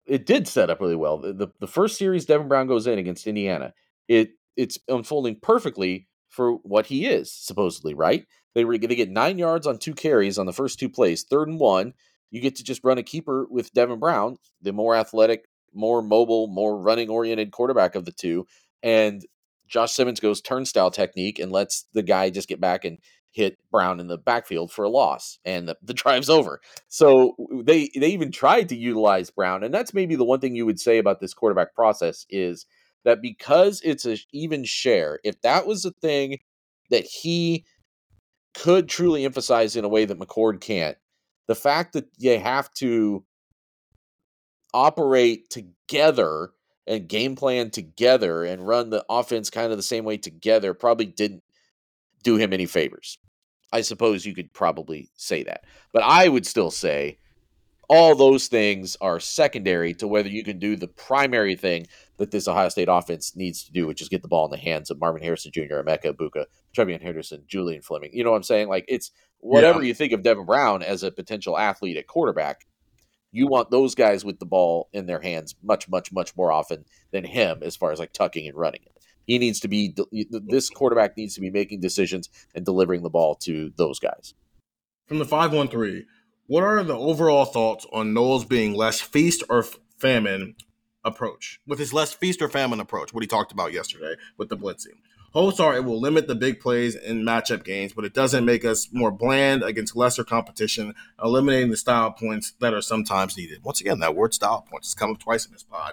it did set up really well. The, the, the first series Devin Brown goes in against Indiana, it it's unfolding perfectly for what he is supposedly right. They were going to get nine yards on two carries on the first two plays. Third and one, you get to just run a keeper with Devin Brown, the more athletic, more mobile, more running oriented quarterback of the two, and Josh Simmons goes turnstile technique and lets the guy just get back and hit Brown in the backfield for a loss, and the, the [LAUGHS] drive's over. So they they even tried to utilize Brown, and that's maybe the one thing you would say about this quarterback process is that because it's a even share, if that was a thing that he could truly emphasize in a way that McCord can't, the fact that you have to operate together and game plan together and run the offense kind of the same way together probably didn't do him any favors. I suppose you could probably say that. But I would still say all those things are secondary to whether you can do the primary thing that this Ohio State offense needs to do, which is get the ball in the hands of Marvin Harrison Jr., Emeka Egbuka, TreVeyon Henderson, Julian Fleming. You know what I'm saying? Like it's whatever yeah. you think of Devin Brown as a potential athlete at quarterback, you want those guys with the ball in their hands much, much, much more often than him as far as like tucking and running it. He needs to be this quarterback needs to be making decisions and delivering the ball to those guys. From the five one three, what are the overall thoughts on Knowles being less feast or famine approach with his less feast or famine approach? What he talked about yesterday with the blitzing. Hopes are it will limit the big plays in matchup games, but it doesn't make us more bland against lesser competition, eliminating the style points that are sometimes needed. Once again, that word style points has come up twice in this pod.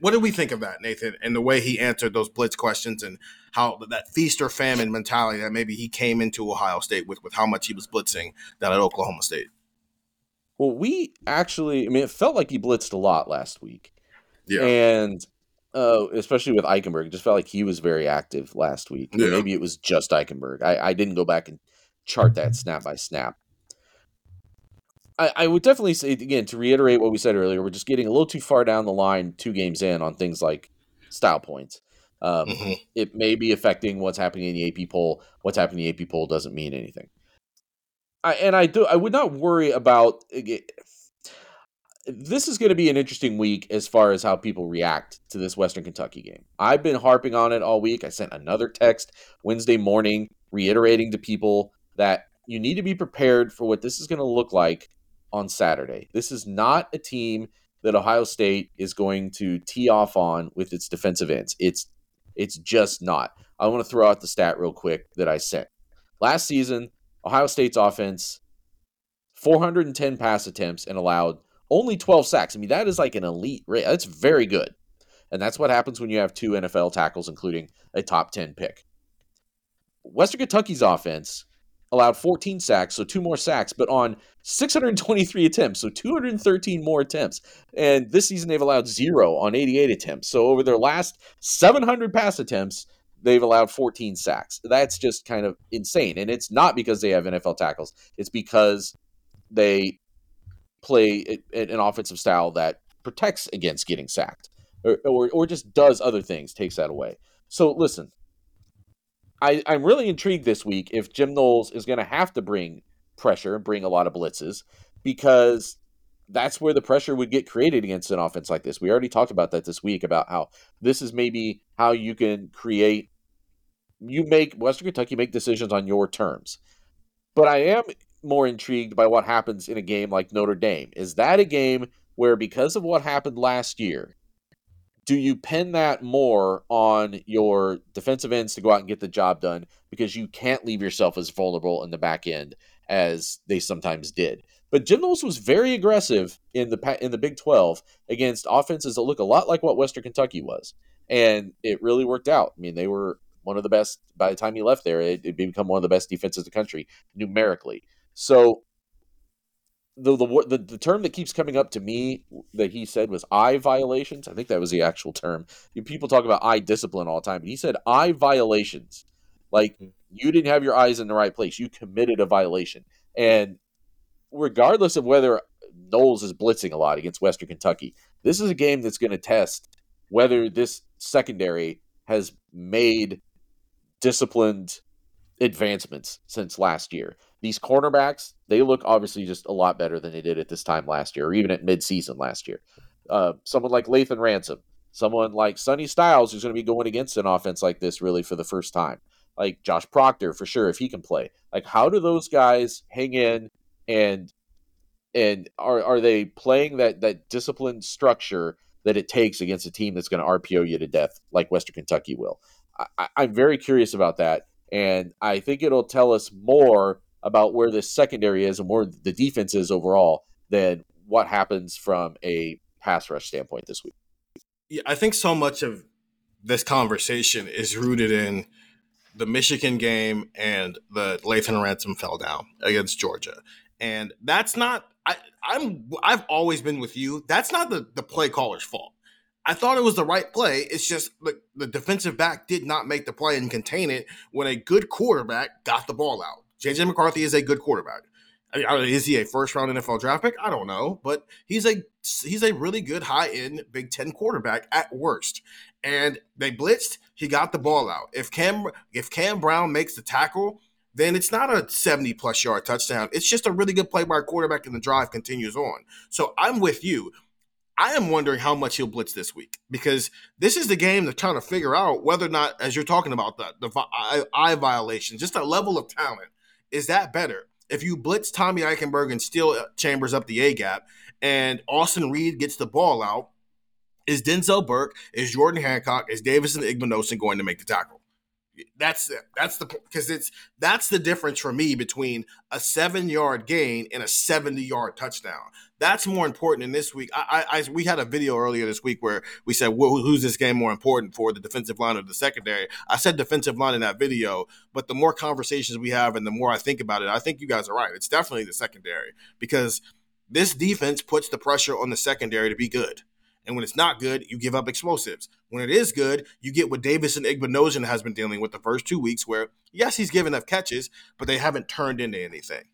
What did we think of that, Nathan, and the way he answered those blitz questions and how that feast or famine mentality that maybe he came into Ohio State with, with how much he was blitzing down at Oklahoma State? Well, we actually, I mean, it felt like he blitzed a lot last week. Yeah. And uh, especially with Eichenberg. It just felt like he was very active last week. Yeah. Maybe it was just Eichenberg. I, I didn't go back and chart that snap by snap. I, I would definitely say again to reiterate what we said earlier. We're just getting a little too far down the line, two games in, on things like style points. Um, mm-hmm. It may be affecting what's happening in the AP poll. What's happening in the AP poll doesn't mean anything. I, and I do. I would not worry about eh, this is going to be an interesting week as far as how people react to this Western Kentucky game. I've been harping on it all week. I sent another text Wednesday morning reiterating to people that you need to be prepared for what this is going to look like on Saturday. This is not a team that Ohio State is going to tee off on with its defensive ends. It's it's just not. I want to throw out the stat real quick that I sent. Last season, Ohio State's offense 410 pass attempts and allowed only 12 sacks. I mean, that is like an elite rate. That's very good. And that's what happens when you have two NFL tackles, including a top 10 pick. Western Kentucky's offense allowed 14 sacks, so two more sacks, but on 623 attempts, so 213 more attempts. And this season they've allowed zero on 88 attempts. So over their last 700 pass attempts, they've allowed 14 sacks. That's just kind of insane. And it's not because they have NFL tackles, it's because they play an offensive style that protects against getting sacked or, or, or just does other things, takes that away. So listen, I, I'm really intrigued this week if Jim Knowles is going to have to bring pressure and bring a lot of blitzes because that's where the pressure would get created against an offense like this. We already talked about that this week about how this is maybe how you can create you make Western Kentucky make decisions on your terms. But I am more intrigued by what happens in a game like Notre Dame. Is that a game where because of what happened last year, do you pin that more on your defensive ends to go out and get the job done because you can't leave yourself as vulnerable in the back end as they sometimes did? But Jim Knowles was very aggressive in the in the Big 12 against offenses that look a lot like what Western Kentucky was, and it really worked out. I mean, they were one of the best by the time he left there. It, it become one of the best defenses in the country numerically. So the, the the term that keeps coming up to me that he said was eye violations. I think that was the actual term. People talk about eye discipline all the time, but he said eye violations. Like hmm. you didn't have your eyes in the right place. You committed a violation. And regardless of whether Knowles is blitzing a lot against Western Kentucky, this is a game that's going to test whether this secondary has made disciplined advancements since last year. These cornerbacks, they look obviously just a lot better than they did at this time last year, or even at midseason last year. Uh, someone like Lathan Ransom, someone like Sonny Styles, who's going to be going against an offense like this really for the first time. Like Josh Proctor, for sure, if he can play. Like, how do those guys hang in and and are are they playing that that disciplined structure that it takes against a team that's going to RPO you to death like Western Kentucky will? I, I'm very curious about that, and I think it'll tell us more about where this secondary is and where the defense is overall than what happens from a pass rush standpoint this week. Yeah, I think so much of this conversation is rooted in the Michigan game and the Lathan Ransom fell down against Georgia. And that's not I, I'm I've always been with you. That's not the, the play caller's fault. I thought it was the right play. It's just the, the defensive back did not make the play and contain it when a good quarterback got the ball out. JJ McCarthy is a good quarterback. I mean, is he a first round NFL draft pick? I don't know, but he's a he's a really good high end Big Ten quarterback at worst. And they blitzed. He got the ball out. If Cam if Cam Brown makes the tackle, then it's not a 70 plus yard touchdown. It's just a really good play by a quarterback and the drive continues on. So I'm with you. I am wondering how much he'll blitz this week because this is the game they're trying to figure out whether or not, as you're talking about the, the eye, eye violation, just a level of talent is that better? If you blitz Tommy Eichenberg and Steele uh, Chambers up the A gap, and Austin Reed gets the ball out, is Denzel Burke, is Jordan Hancock, is Davison Igbinosun going to make the tackle? That's that's the because it's that's the difference for me between a seven yard gain and a seventy yard touchdown. That's more important in this week. I, I, I we had a video earlier this week where we said well, who's this game more important for the defensive line or the secondary. I said defensive line in that video, but the more conversations we have and the more I think about it, I think you guys are right. It's definitely the secondary because this defense puts the pressure on the secondary to be good. And when it's not good, you give up explosives. When it is good, you get what Davison Igbinosun has been dealing with the first two weeks, where yes, he's given up catches, but they haven't turned into anything.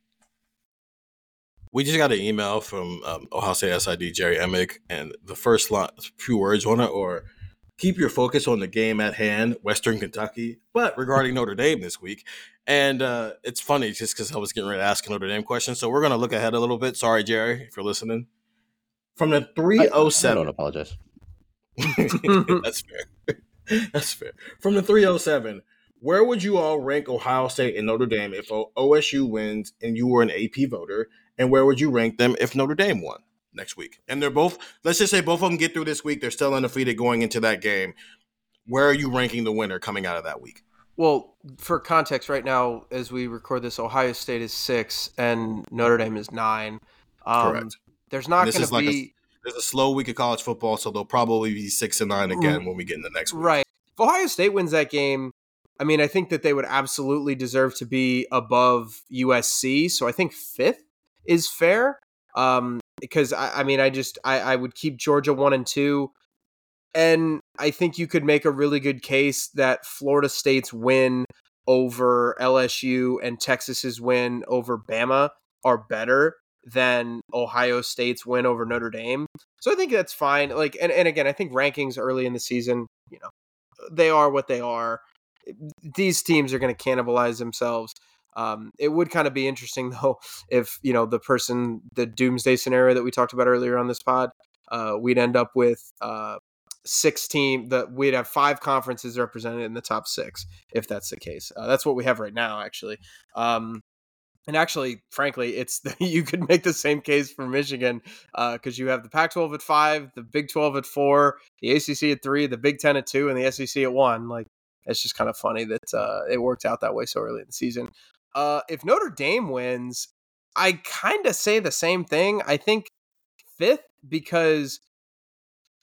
We just got an email from um, Ohio State SID Jerry Emig, and the first line, few words on it, or keep your focus on the game at hand, Western Kentucky, but regarding Notre Dame this week. And uh, it's funny just because I was getting ready to ask a Notre Dame question. So we're going to look ahead a little bit. Sorry, Jerry, if you're listening. From the 307. I, I don't apologize. [LAUGHS] That's [LAUGHS] fair. [LAUGHS] That's fair. From the 307, where would you all rank Ohio State and Notre Dame if OSU wins and you were an AP voter? And where would you rank them if Notre Dame won next week? And they're both, let's just say both of them get through this week. They're still undefeated going into that game. Where are you ranking the winner coming out of that week? Well, for context, right now as we record this, Ohio State is six and Notre Dame is nine. Um, Correct. There's not going to like a- be There's a slow week of college football, so they'll probably be six and nine again when we get in the next week. right. If Ohio State wins that game, I mean, I think that they would absolutely deserve to be above USC. So I think fifth is fair. Um, because I, I mean, I just I, I would keep Georgia one and two, and I think you could make a really good case that Florida State's win over LSU and Texas's win over Bama are better than Ohio State's win over Notre Dame. So I think that's fine. Like, and, and again, I think rankings early in the season, you know, they are what they are. These teams are going to cannibalize themselves. Um, it would kind of be interesting [LAUGHS] though if you know the person, the doomsday scenario that we talked about earlier on this pod, uh, we'd end up with uh, six team that we'd have five conferences represented in the top six if that's the case. Uh, that's what we have right now, actually. Um, and actually, frankly, it's the, [LAUGHS] you could make the same case for Michigan because you have the Pac-12 at five, the Big 12 at four, the ACC at three, the Big 10 at two, and the SEC at one. Like it's just kind of funny that uh, it worked out that way so early in the season. Uh, if Notre Dame wins, I kind of say the same thing. I think fifth because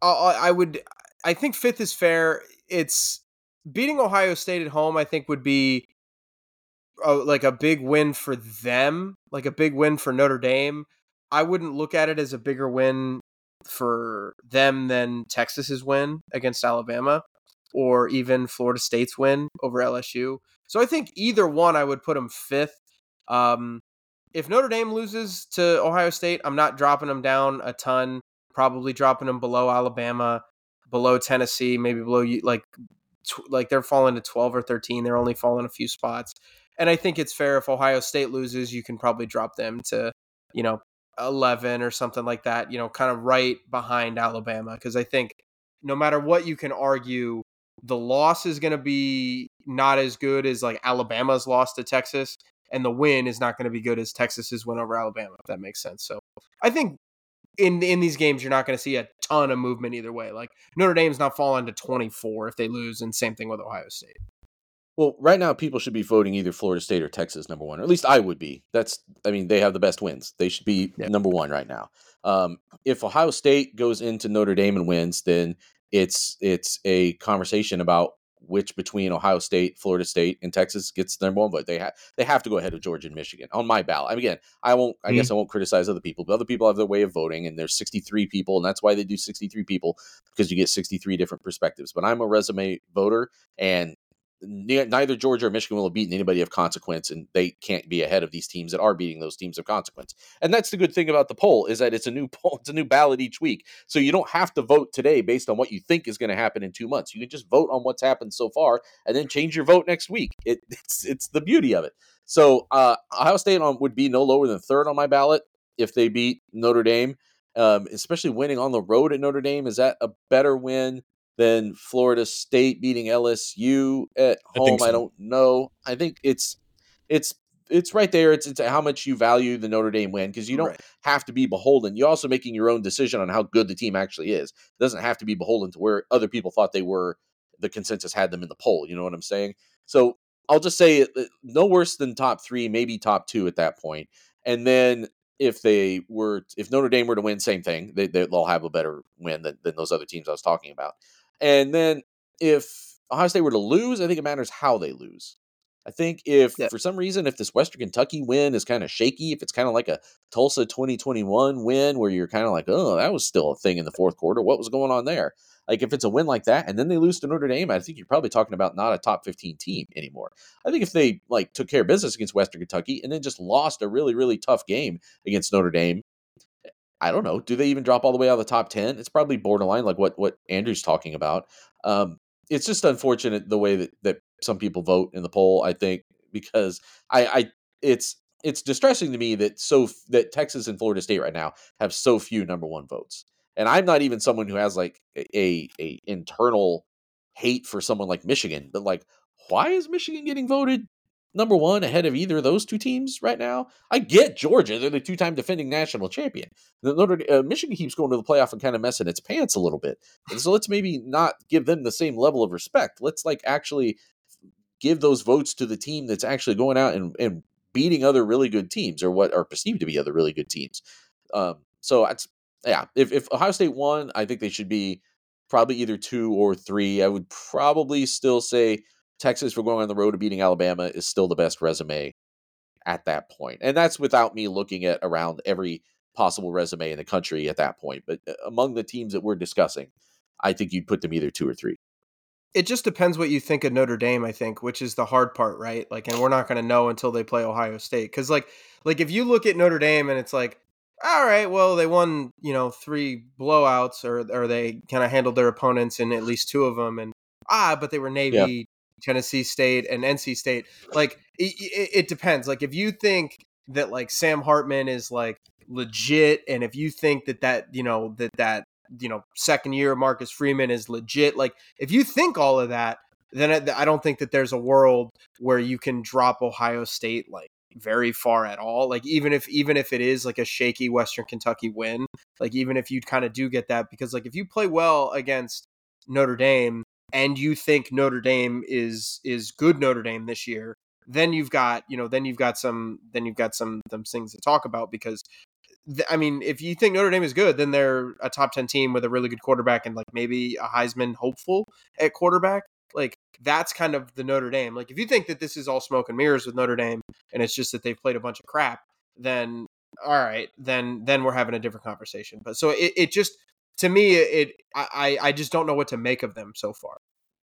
uh, I would. I think fifth is fair. It's beating Ohio State at home. I think would be like a big win for them, like a big win for Notre Dame. I wouldn't look at it as a bigger win for them than Texas's win against Alabama or even Florida State's win over LSU. So I think either one I would put them fifth. Um, if Notre Dame loses to Ohio State, I'm not dropping them down a ton. Probably dropping them below Alabama, below Tennessee, maybe below like like they're falling to 12 or 13. They're only falling a few spots. And I think it's fair if Ohio State loses, you can probably drop them to, you know, 11 or something like that, you know, kind of right behind Alabama. Because I think no matter what you can argue, the loss is going to be not as good as like Alabama's loss to Texas. And the win is not going to be good as Texas's win over Alabama, if that makes sense. So I think in in these games you're not going to see a ton of movement either way. Like Notre Dame's not falling to 24 if they lose, and same thing with Ohio State. Well, right now people should be voting either Florida State or Texas number one, or at least I would be. That's, I mean, they have the best wins. They should be Yeah. number one right now. Um, if Ohio State goes into Notre Dame and wins, then it's it's a conversation about which between Ohio State, Florida State, and Texas gets the number one vote. They have they have to go ahead of Georgia and Michigan on my ballot. I mean, again, I won't. I guess I won't criticize other people, but other people have their way of voting, and there's 63 people, and that's why they do 63 people because you get 63 different perspectives. But I'm a resume voter, and neither Georgia or Michigan will have beaten anybody of consequence, and they can't be ahead of these teams that are beating those teams of consequence. And that's the good thing about the poll is that it's a new [LAUGHS] poll, it's a new ballot each week, so you don't have to vote today based on what you think is going to happen in two months. You can just vote on what's happened so far, and then change your vote next week. It, [LAUGHS] it's it's the beauty of it. So uh, Ohio State on, would be no lower than third on my ballot if they beat Notre Dame. Um, especially winning on the road at Notre Dame, is that a better win than Florida State beating LSU at home? I, so. don't know. I think it's it's it's right there. It's it's how much you value the Notre Dame win because you don't Right. have to be beholden. You're also making your own decision on how good the team actually is. It doesn't have to be beholden to where other people thought they were. The consensus had them in the poll. You know what I'm saying? So I'll just say it- no worse than top three, maybe top two at that point. And then if they were, if Notre Dame were to win, same thing. They, they'll have a better win than, than those other teams I was talking about. And then if Ohio State were to lose, I think it matters how they lose. I think if Yeah. for some reason, if this Western Kentucky win is kind of shaky, if it's kind of like a Tulsa 2021 win where you're kind of like, oh, that was still a thing in the fourth quarter. What was going on there? Like if it's a win like that and then they lose to Notre Dame, I think you're probably talking about not a top 15 team anymore. I think if they like took care of business against Western Kentucky and then just lost a really, really tough game against Notre Dame, I don't know. Do they even drop all the way out of the top 10? It's probably borderline, like what what Andrew's talking about. Um, it's just unfortunate the way that, that some people vote in the poll, I think, because I, I it's it's distressing to me that so that Texas and Florida State right now have so few number one votes. And I'm not even someone who has like a a internal hate for someone like Michigan, but like why is Michigan getting voted number one ahead of either of those two teams right now? I get Georgia; they're the two-time defending national champion. The Notre uh, Michigan keeps going to the playoff and kind of messing its pants a little bit. And so let's maybe not give them the same level of respect. Let's like actually give those votes to the team that's actually going out and, and beating other really good teams or what are perceived to be other really good teams. Um, so that's yeah. If if Ohio State won, I think they should be probably either two or three. I would probably still say Texas for going on the road to beating Alabama is still the best resume at that point. And that's without me looking at around every possible resume in the country at that point. But uh, among the teams that we're discussing, I think you'd put them either two or three. It just depends what you think of Notre Dame, I think, which is the hard part, right? Like, and we're not going to know until they play Ohio State. Cause like, like if you look at Notre Dame and it's like, all right, well, they won, you know, three blowouts or, or they kind of handled their opponents in at least two of them. And ah, but they were Navy, yeah. Tennessee State and NC State. Like it, it, it, depends. Like if you think that like Sam Hartman is like legit, and if you think that that you know that that you know second year Marcus Freeman is legit, like if you think all of that, then I, I don't think that there's a world where you can drop Ohio State like very far at all like even if even if it is like a shaky western kentucky win like even if you kind of do get that because like if you play well against notre dame and you think Notre Dame is is good Notre Dame this year, then you've got you know then you've got some then you've got some them things to talk about because th- I mean if you think Notre Dame is good, then they're a top ten team with a really good quarterback and like maybe a Heisman hopeful at quarterback. Like that's kind of the Notre Dame. Like if you think that this is all smoke and mirrors with Notre Dame and it's just that they've played a bunch of crap, then all right, then then we're having a different conversation. But so it, it just to me, it I I just don't know what to make of them so far.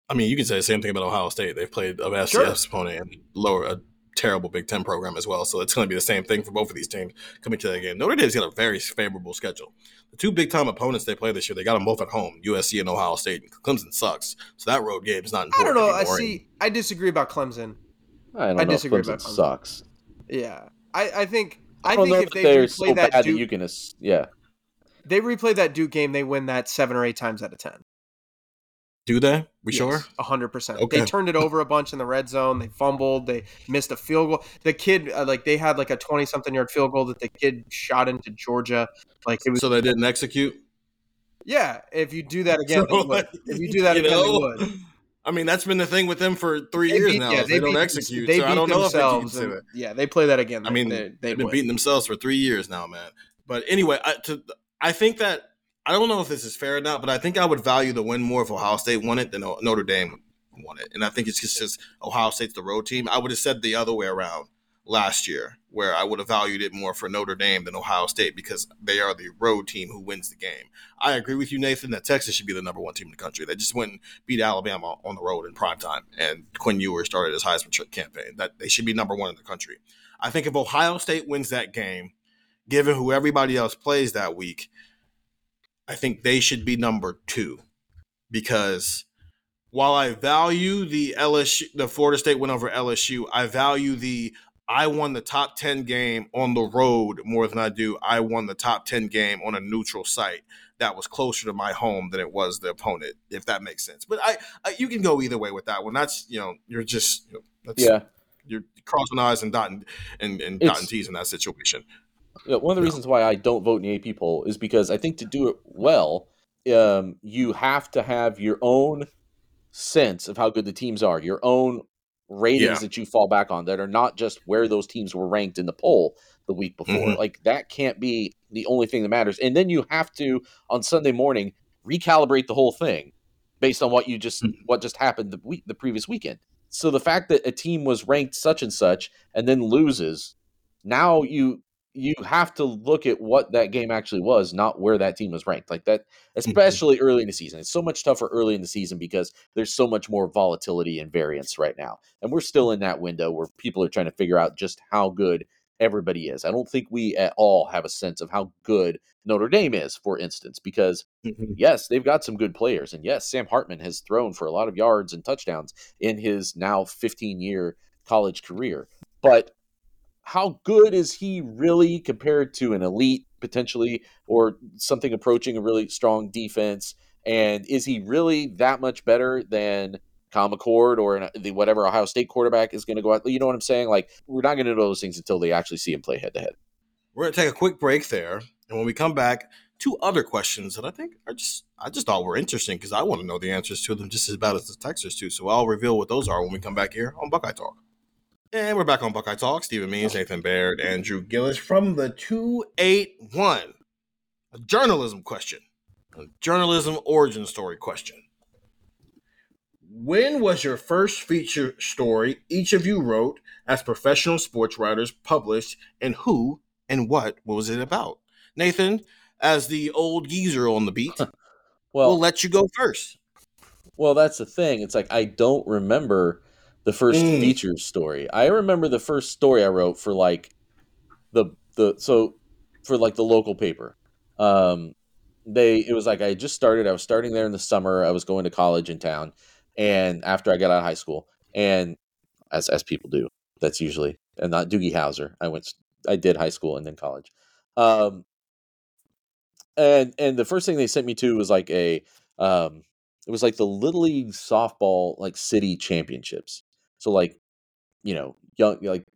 I mean, you can say the same thing about Ohio State. They've played a FCS sure. opponent and lower a terrible Big Ten program as well. So it's going to be the same thing for both of these teams coming to that game. Notre Dame's got a very favorable schedule. The two big time opponents they play this year, they got them both at home, USC and Ohio State. Clemson sucks, so that road game is not important. I don't know. Anymore. I see. I disagree about Clemson. I don't I know. Disagree Clemson about Clemson. sucks. Yeah, I, I think. I, I think if they replay so that, Duke, that you can, yeah, they replay that Duke game, they win that seven or eight times out of ten. Do they? We yes, sure? hundred percent. They turned it over a bunch in the red zone. They fumbled. They missed a field goal. The kid, uh, like, they had like a twenty-something yard field goal that the kid shot into Georgia. Like it was. So they didn't execute. Yeah, if you do that [LAUGHS] again, so, if you do that again, know, would. I mean, that's been the thing with them for three they years beat, now. Yeah, they, they don't execute. They so I don't know if they Yeah, they play that again. I mean, they, have been beating themselves for three years now, man. But anyway, I, to, I think that I don't know if this is fair or not, but I think I would value the win more if Ohio State won it than Notre Dame won it. And I think it's just because Ohio State's the road team. I would have said the other way around last year, where I would have valued it more for Notre Dame than Ohio State because they are the road team who wins the game. I agree with you, Nathan, that Texas should be the number one team in the country. They just went and beat Alabama on the road in prime time, and Quinn Ewers started his Heisman campaign. That they should be number one in the country. I think if Ohio State wins that game, given who everybody else plays that week, I think they should be number two because while I value the LSU, the Florida State win over LSU, I value the I won the top 10 game on the road more than I do I won the top 10 game on a neutral site that was closer to my home than it was the opponent, if that makes sense. But I, I you can go either way with that one. That's, you know, you're just, you know, yeah. You're crossing eyes and dotting and, and dotting T's in that situation one of the reasons why I don't vote in the AP poll is because I think to do it well, um, you have to have your own sense of how good the teams are, your own ratings yeah. that you fall back on that are not just where those teams were ranked in the poll the week before. Mm-hmm. Like that can't be the only thing that matters. And then you have to on Sunday morning recalibrate the whole thing based on what you just mm-hmm. what just happened the week the previous weekend. So the fact that a team was ranked such and such and then loses, now you you have to look at what that game actually was, not where that team was ranked. Like that, mm-hmm. especially early in the season. It's so much tougher early in the season because there's so much more volatility and variance right now. And we're still in that window where people are trying to figure out just how good everybody is. I don't think we at all have a sense of how good Notre Dame is, for instance, because mm-hmm. yes, they've got some good players. And yes, Sam Hartman has thrown for a lot of yards and touchdowns in his now 15 year college career. But how good is he really compared to an elite potentially or something approaching a really strong defense? And is he really that much better than Kyle McCord or the whatever Ohio State quarterback is going to go out? You know what I'm saying? Like we're not going to know those things until they actually see him play head to head. We're going to take a quick break there, and when we come back, two other questions that I think are just I just thought were interesting because I want to know the answers to them just as bad as the texters do. So I'll reveal what those are when we come back here on Buckeye Talk. And we're back on Buckeye Talk. Stephen Means, Nathan Baird, Andrew Gillis from the 281. A journalism question. A journalism origin story question. When was your first feature story each of you wrote as professional sports writers published, and who and what was it about? Nathan, as the old geezer on the beat, [LAUGHS] well, we'll let you go first. Well, that's the thing. It's like I don't remember the first Mm. feature story. I remember the first story I wrote for like the the so for like the local paper. Um they it was like I just started. I was starting there in the summer. I was going to college in town and after I got out of high school and as as people do. That's usually and not Doogie Howser. I went I did high school and then college. Um and and the first thing they sent me to was like a um it was like the little league softball like city championships so like you know young like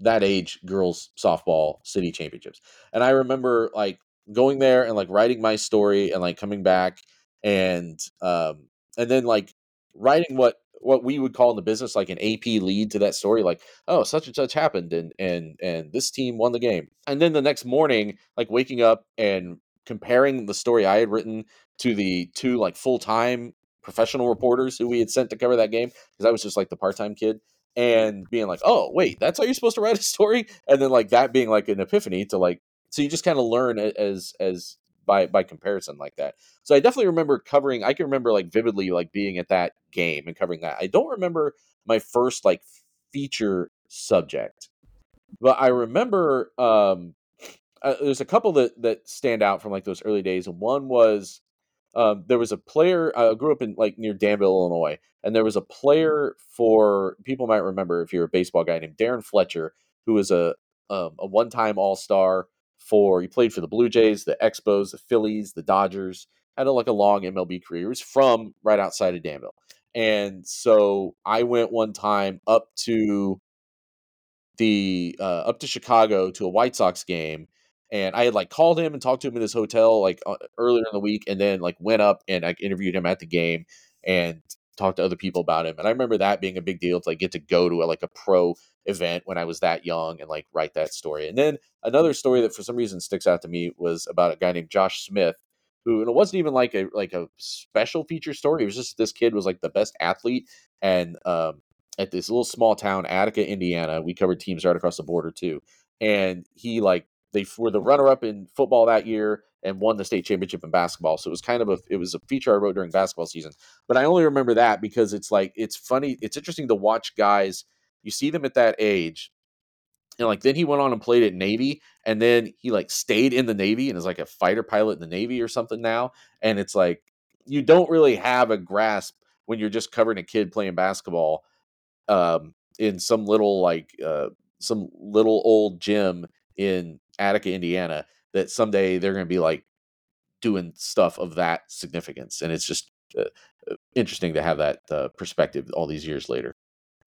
that age girls softball city championships. And i remember like going there and like writing my story and like coming back and um and then like writing what what we would call in the business like an ap lead to that story like oh such and such happened and and and this team won the game. And then the next morning like waking up and comparing the story i had written to the two like full-time professional reporters who we had sent to cover that game because i was just like the part-time kid and being like oh wait that's how you're supposed to write a story? And then like that being like an epiphany to like so you just kind of learn as as by by comparison like that. So i definitely remember covering i can remember like vividly like being at that game and covering that. I don't remember my first like feature subject but i remember um uh, there's a couple that that stand out from like those early days. And one was um, there was a player i grew up in like near danville illinois and there was a player for people might remember if you're a baseball guy named darrin fletcher who was a um, a one-time all-star for he played for the blue jays the expos the phillies the dodgers had a, like a long mlb career. He was from right outside of danville. And so i went one time up to the uh, up to chicago to a white sox game and I had like called him and talked to him in his hotel like uh, earlier in the week, and then like went up and I interviewed him at the game and talked to other people about him. And I remember that being a big deal to like get to go to a, like a pro event when I was that young and like write that story. And then another story that for some reason sticks out to me was about a guy named Josh Smith, who and it wasn't even like a like a special feature story. It was just this kid was like the best athlete and um, at this little small town, Attica, Indiana. We covered teams right across the border too, and he like they were the runner up in football that year and won the state championship in basketball. So it was kind of a it was a feature I wrote during basketball season. But I only remember that because it's like it's funny, it's interesting to watch guys. You see them at that age. And like then he went on and played at Navy and then he like stayed in the Navy and is like a fighter pilot in the Navy or something now. And it's like you don't really have a grasp when you're just covering a kid playing basketball um in some little like uh some little old gym in Attica, Indiana, that someday they're going to be like doing stuff of that significance. And it's just uh, uh, interesting to have that uh, perspective all these years later,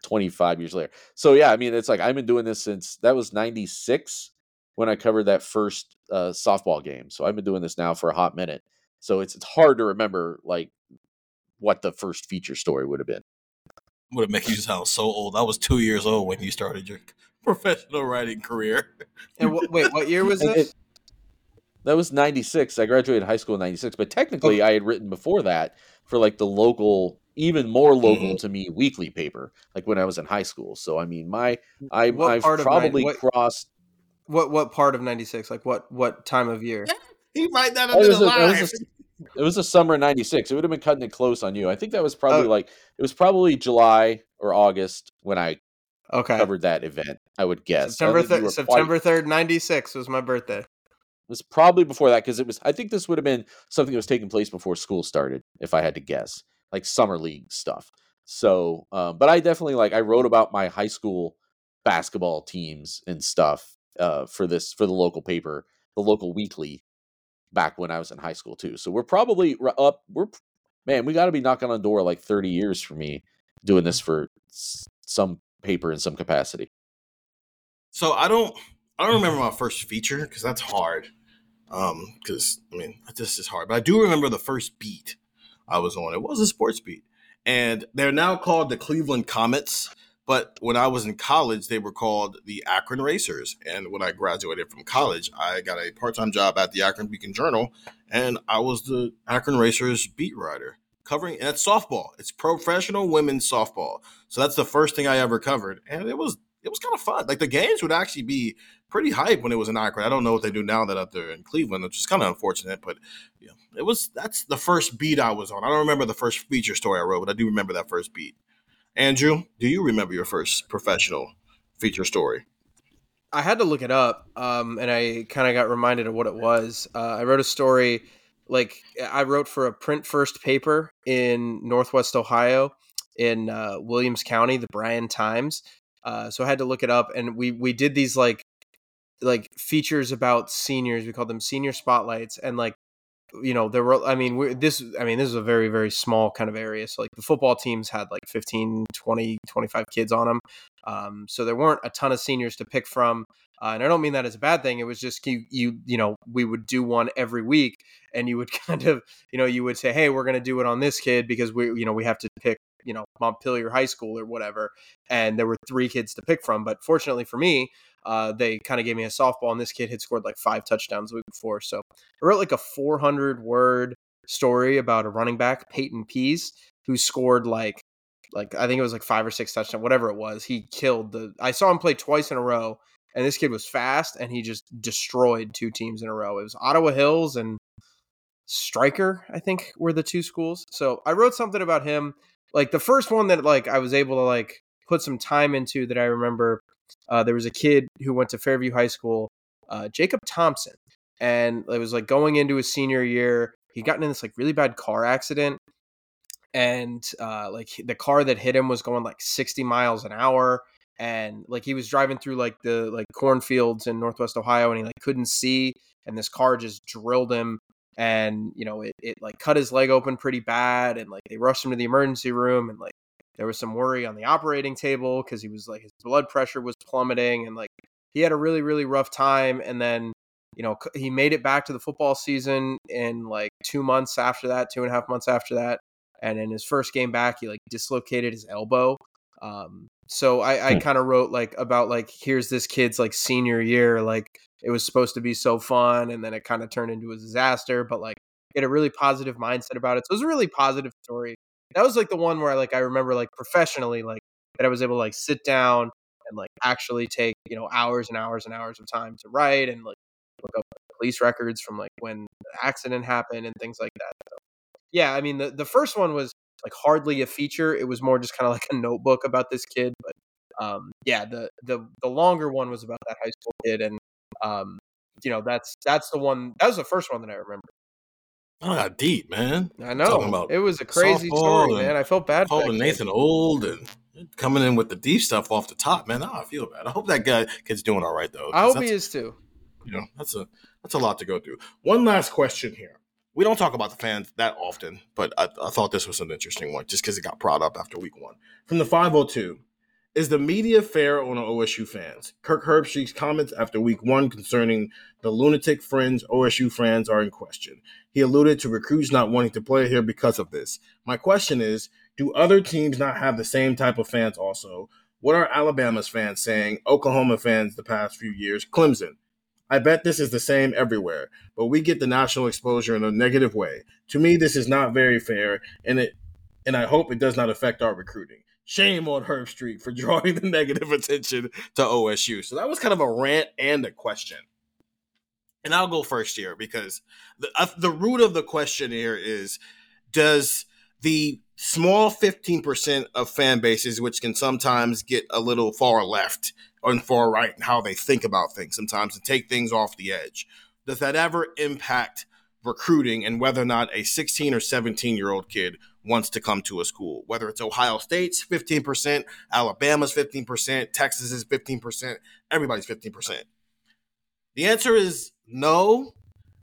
25 years later. So, yeah, I mean, it's like I've been doing this since that was 96 when I covered that first uh, softball game. So I've been doing this now for a hot minute. So it's, it's hard to remember like what the first feature story would have been. Would it make you sound so old? I was two years old when you started your professional writing career. [LAUGHS] And wh- wait, what year was this? it- that was 96 i graduated high school in 96 but technically i had written before that for like the local even more local mm-hmm. to me weekly paper like when i was in high school so i mean my I, What i've part of nine- probably what- crossed What what part of '96? Like what what time of year? He write that it under was, a, it, was a, it was a summer of 96 it would have been cutting it close on you i think that was probably Oh. like it was probably july or august when i Okay, covered that event i would guess. September don't think you thir- were September third, '96 was my birthday. it was probably before that because it was i think this would have been something that was taking place before school started if i had to guess like summer league stuff. So um, but i definitely like i wrote about my high school basketball teams and stuff uh, for this for the local paper the local weekly back when i was in high school too. So we're probably up we're man we got to be knocking on door like 30 years for me doing this for s- some paper in some capacity So I don't I don't remember my first feature because that's hard. Um, because I mean, this is hard. But I do remember the first beat I was on. It was a sports beat, and they're now called the Cleveland Comets. But when I was in college, they were called the Akron Racers. And when I graduated from college, I got a part time job at the Akron Beacon Journal, and I was the Akron Racers beat writer covering. And it's softball. It's professional women's softball. So that's the first thing I ever covered, and it was it was kind of fun. Like the games would actually be pretty hype when it was in Akron. I don't know what they do now that up there in Cleveland, which is kind of unfortunate, but yeah, it was that's the first beat I was on. I don't remember the first feature story I wrote, but I do remember that first beat. Andrew, do you remember your first professional feature story? I had to look it up, um, and I kind of got reminded of what it was. Uh, I wrote a story, like I wrote for a print first paper in Northwest Ohio, in uh, Williams County, the Bryan Times. Uh, so I had to look it up, and we we did these like like features about seniors. We called them senior spotlights, and like you know there were i mean this i mean this is a very very small kind of area. So like the football teams had like 15 20 25 kids on them um, so there weren't a ton of seniors to pick from. Uh, and i don't mean that as a bad thing. It was just you you you know we would do one every week and you would [LAUGHS] kind of you know you would say hey we're going to do it on this kid because we you know we have to pick you know montpelier high school or whatever and there were three kids to pick from but fortunately for me uh, they kind of gave me a softball, and this kid had scored like five touchdowns the week before. So I wrote like a 400 word story about a running back, Peyton Pease, who scored like like I think it was like five or six touchdowns, whatever it was. He killed the. I saw him play twice in a row, and this kid was fast, and he just destroyed two teams in a row. It was Ottawa Hills and Stryker, I think, were the two schools. So I wrote something about him. Like the first one that like I was able to like put some time into that I remember uh, there was a kid who went to Fairview High School, uh, Jacob Thompson, and it was like going into his senior year. He gotten in this like really bad car accident, and uh, like the car that hit him was going like 60 miles an hour, and like he was driving through like the like cornfields in Northwest Ohio, and he like couldn't see, and this car just drilled him and you know it, it like cut his leg open pretty bad and like they rushed him to the emergency room and like there was some worry on the operating table because he was like his blood pressure was plummeting and like he had a really really rough time. And then you know he made it back to the football season in like two months after that, two and a half months after that. And in his first game back, he like dislocated his elbow. Um, so I, I hmm. kind of wrote like about like here's this kid's like senior year, like it was supposed to be so fun, and then it kind of turned into a disaster. But like, get a really positive mindset about it. So it was a really positive story that was like the one where like I remember like professionally like that I was able to like sit down and like actually take you know hours and hours and hours of time to write and like look up police records from like when the accident happened and things like that. So, yeah, I mean the the first one was like hardly a feature. It was more just kind of like a notebook about this kid. But um, yeah, the the the longer one was about that high school kid, and um, you know that's that's the one that was the first one that I remember. I got deep, man. I know. it was a crazy story, man. I felt bad. Calling Nathan old and coming in with the deep stuff off the top, man. Oh, I feel bad. I hope that guy kid's doing all right though. I hope he is too. You know, that's a that's a lot to go through. One last question here. We don't talk about the fans that often, but I, I thought this was an interesting one just because it got brought up after week one. From the 502, is the media fair on OSU fans? Kirk Herbstreit's comments after week one concerning the lunatic fringe OSU fans are in question. He alluded to recruits not wanting to play here because of this. My question is do other teams not have the same type of fans also? What are Alabama's fans saying? Oklahoma fans the past few years? Clemson. I bet this is the same everywhere, but we get the national exposure in a negative way. To me, this is not very fair, and it and I hope it does not affect our recruiting. Shame on Herbstreit for [LAUGHS] drawing the negative attention to OSU. So that was kind of a rant and a question. And I'll go first here because the uh, the root of the question here is does the small 15% of fan bases which can sometimes get a little far left and far right in how they think about things sometimes and take things off the edge does that ever impact recruiting and whether or not a 16 or 17 year old kid wants to come to a school, whether it's Ohio State's 15%, Alabama's 15%, Texas is 15%, everybody's 15%. The answer is no,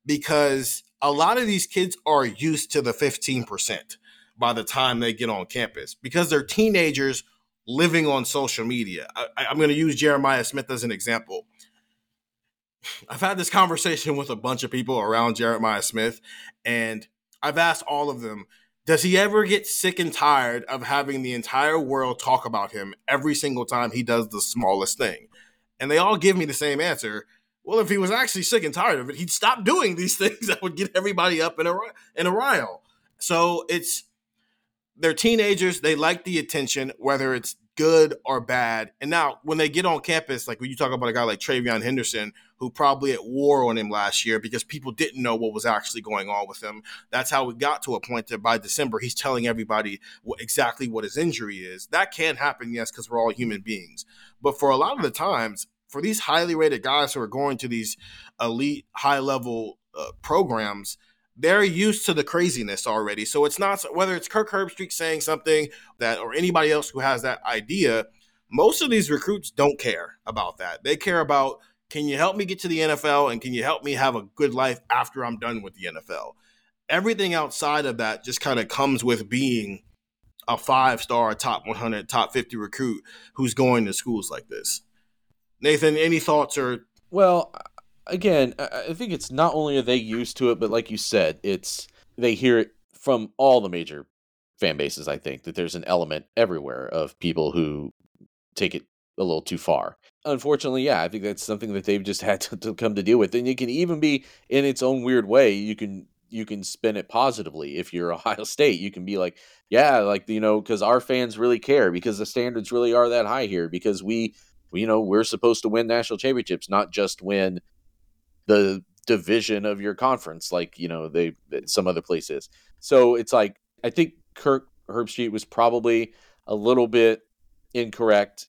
because a lot of these kids are used to the 15% by the time they get on campus because they're teenagers living on social media. I, am going to use Jeremiah Smith as an example. I've had this conversation [LAUGHS] with a bunch of people around Jeremiah Smith, and I've asked all of them, does he ever get sick and tired of having the entire world talk about him every single time he does the smallest thing? And they all give me the same answer. Well, if he was actually sick and tired of it, he'd stop doing these [LAUGHS] things that would get everybody up in a in a rile. So it's they're teenagers. They like the attention, whether it's good or bad. And now when they get on campus, like when you talk about a guy like TreVeyon Henderson, who probably at war on him last year because people didn't know what was actually going on with him. That's how we got to a point that by December he's telling everybody exactly what his injury is. That can happen, yes, because we're all human beings. But for a lot of the times, for these highly rated guys who are going to these elite, high level uh, programs, they're used to the craziness already. So it's not whether it's Kirk Herbstreit saying something that or anybody else who has that idea. Most of these recruits don't care about that. They care about can you help me get to the NFL and can you help me have a good life after I'm done with the NFL? Everything outside of that just kind of comes with being a five star, top 100, top 50 recruit who's going to schools like this. Nathan, any thoughts or? Well, again, I think it's not only are they used to it, but like you said, it's they hear it from all the major fan bases. I think that there's an element everywhere of people who take it a little too far. Unfortunately, yeah, I think that's something that they've just [LAUGHS] had to, to come to deal with, and it can even be in its own weird way. You can you can spin it positively if you're [LAUGHS] Ohio State. You can be like, yeah, like you know, because our fans really care because the standards really are that high here because we, you know, we're supposed to win national championships, not just win the division of your conference like you know they some other places. So it's like I think Kirk Herbstreit was probably a little bit incorrect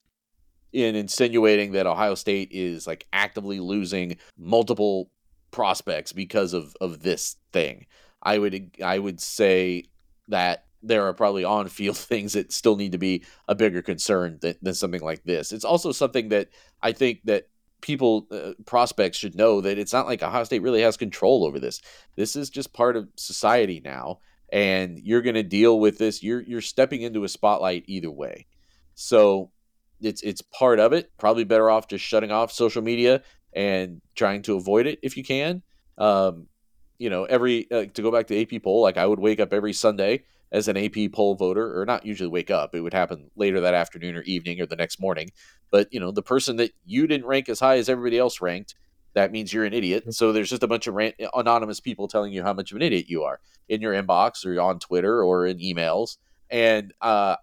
in insinuating that Ohio State is like actively losing multiple prospects because of of this thing. I would I would say that there are probably on field [LAUGHS] things that still need to be a bigger concern than, than something like this. It's also something that I think that people uh, prospects should know that it's not like Ohio State really has control over this. This is just part of society now and you're going to deal with this you're you're stepping into a spotlight either way. So it's it's part of it. Probably better off just shutting off social media and trying to avoid it if you can. Um, you know, every uh, to go back to AP poll, like I would wake up every Sunday as an AP poll voter, or not usually wake up. It would happen later that afternoon or evening or the next morning. But you know, the person that you didn't rank as high as everybody else ranked, that means you're an idiot. So there's just a bunch of ran- anonymous people telling you how much of an idiot you are in your inbox or on Twitter or in emails. And uh,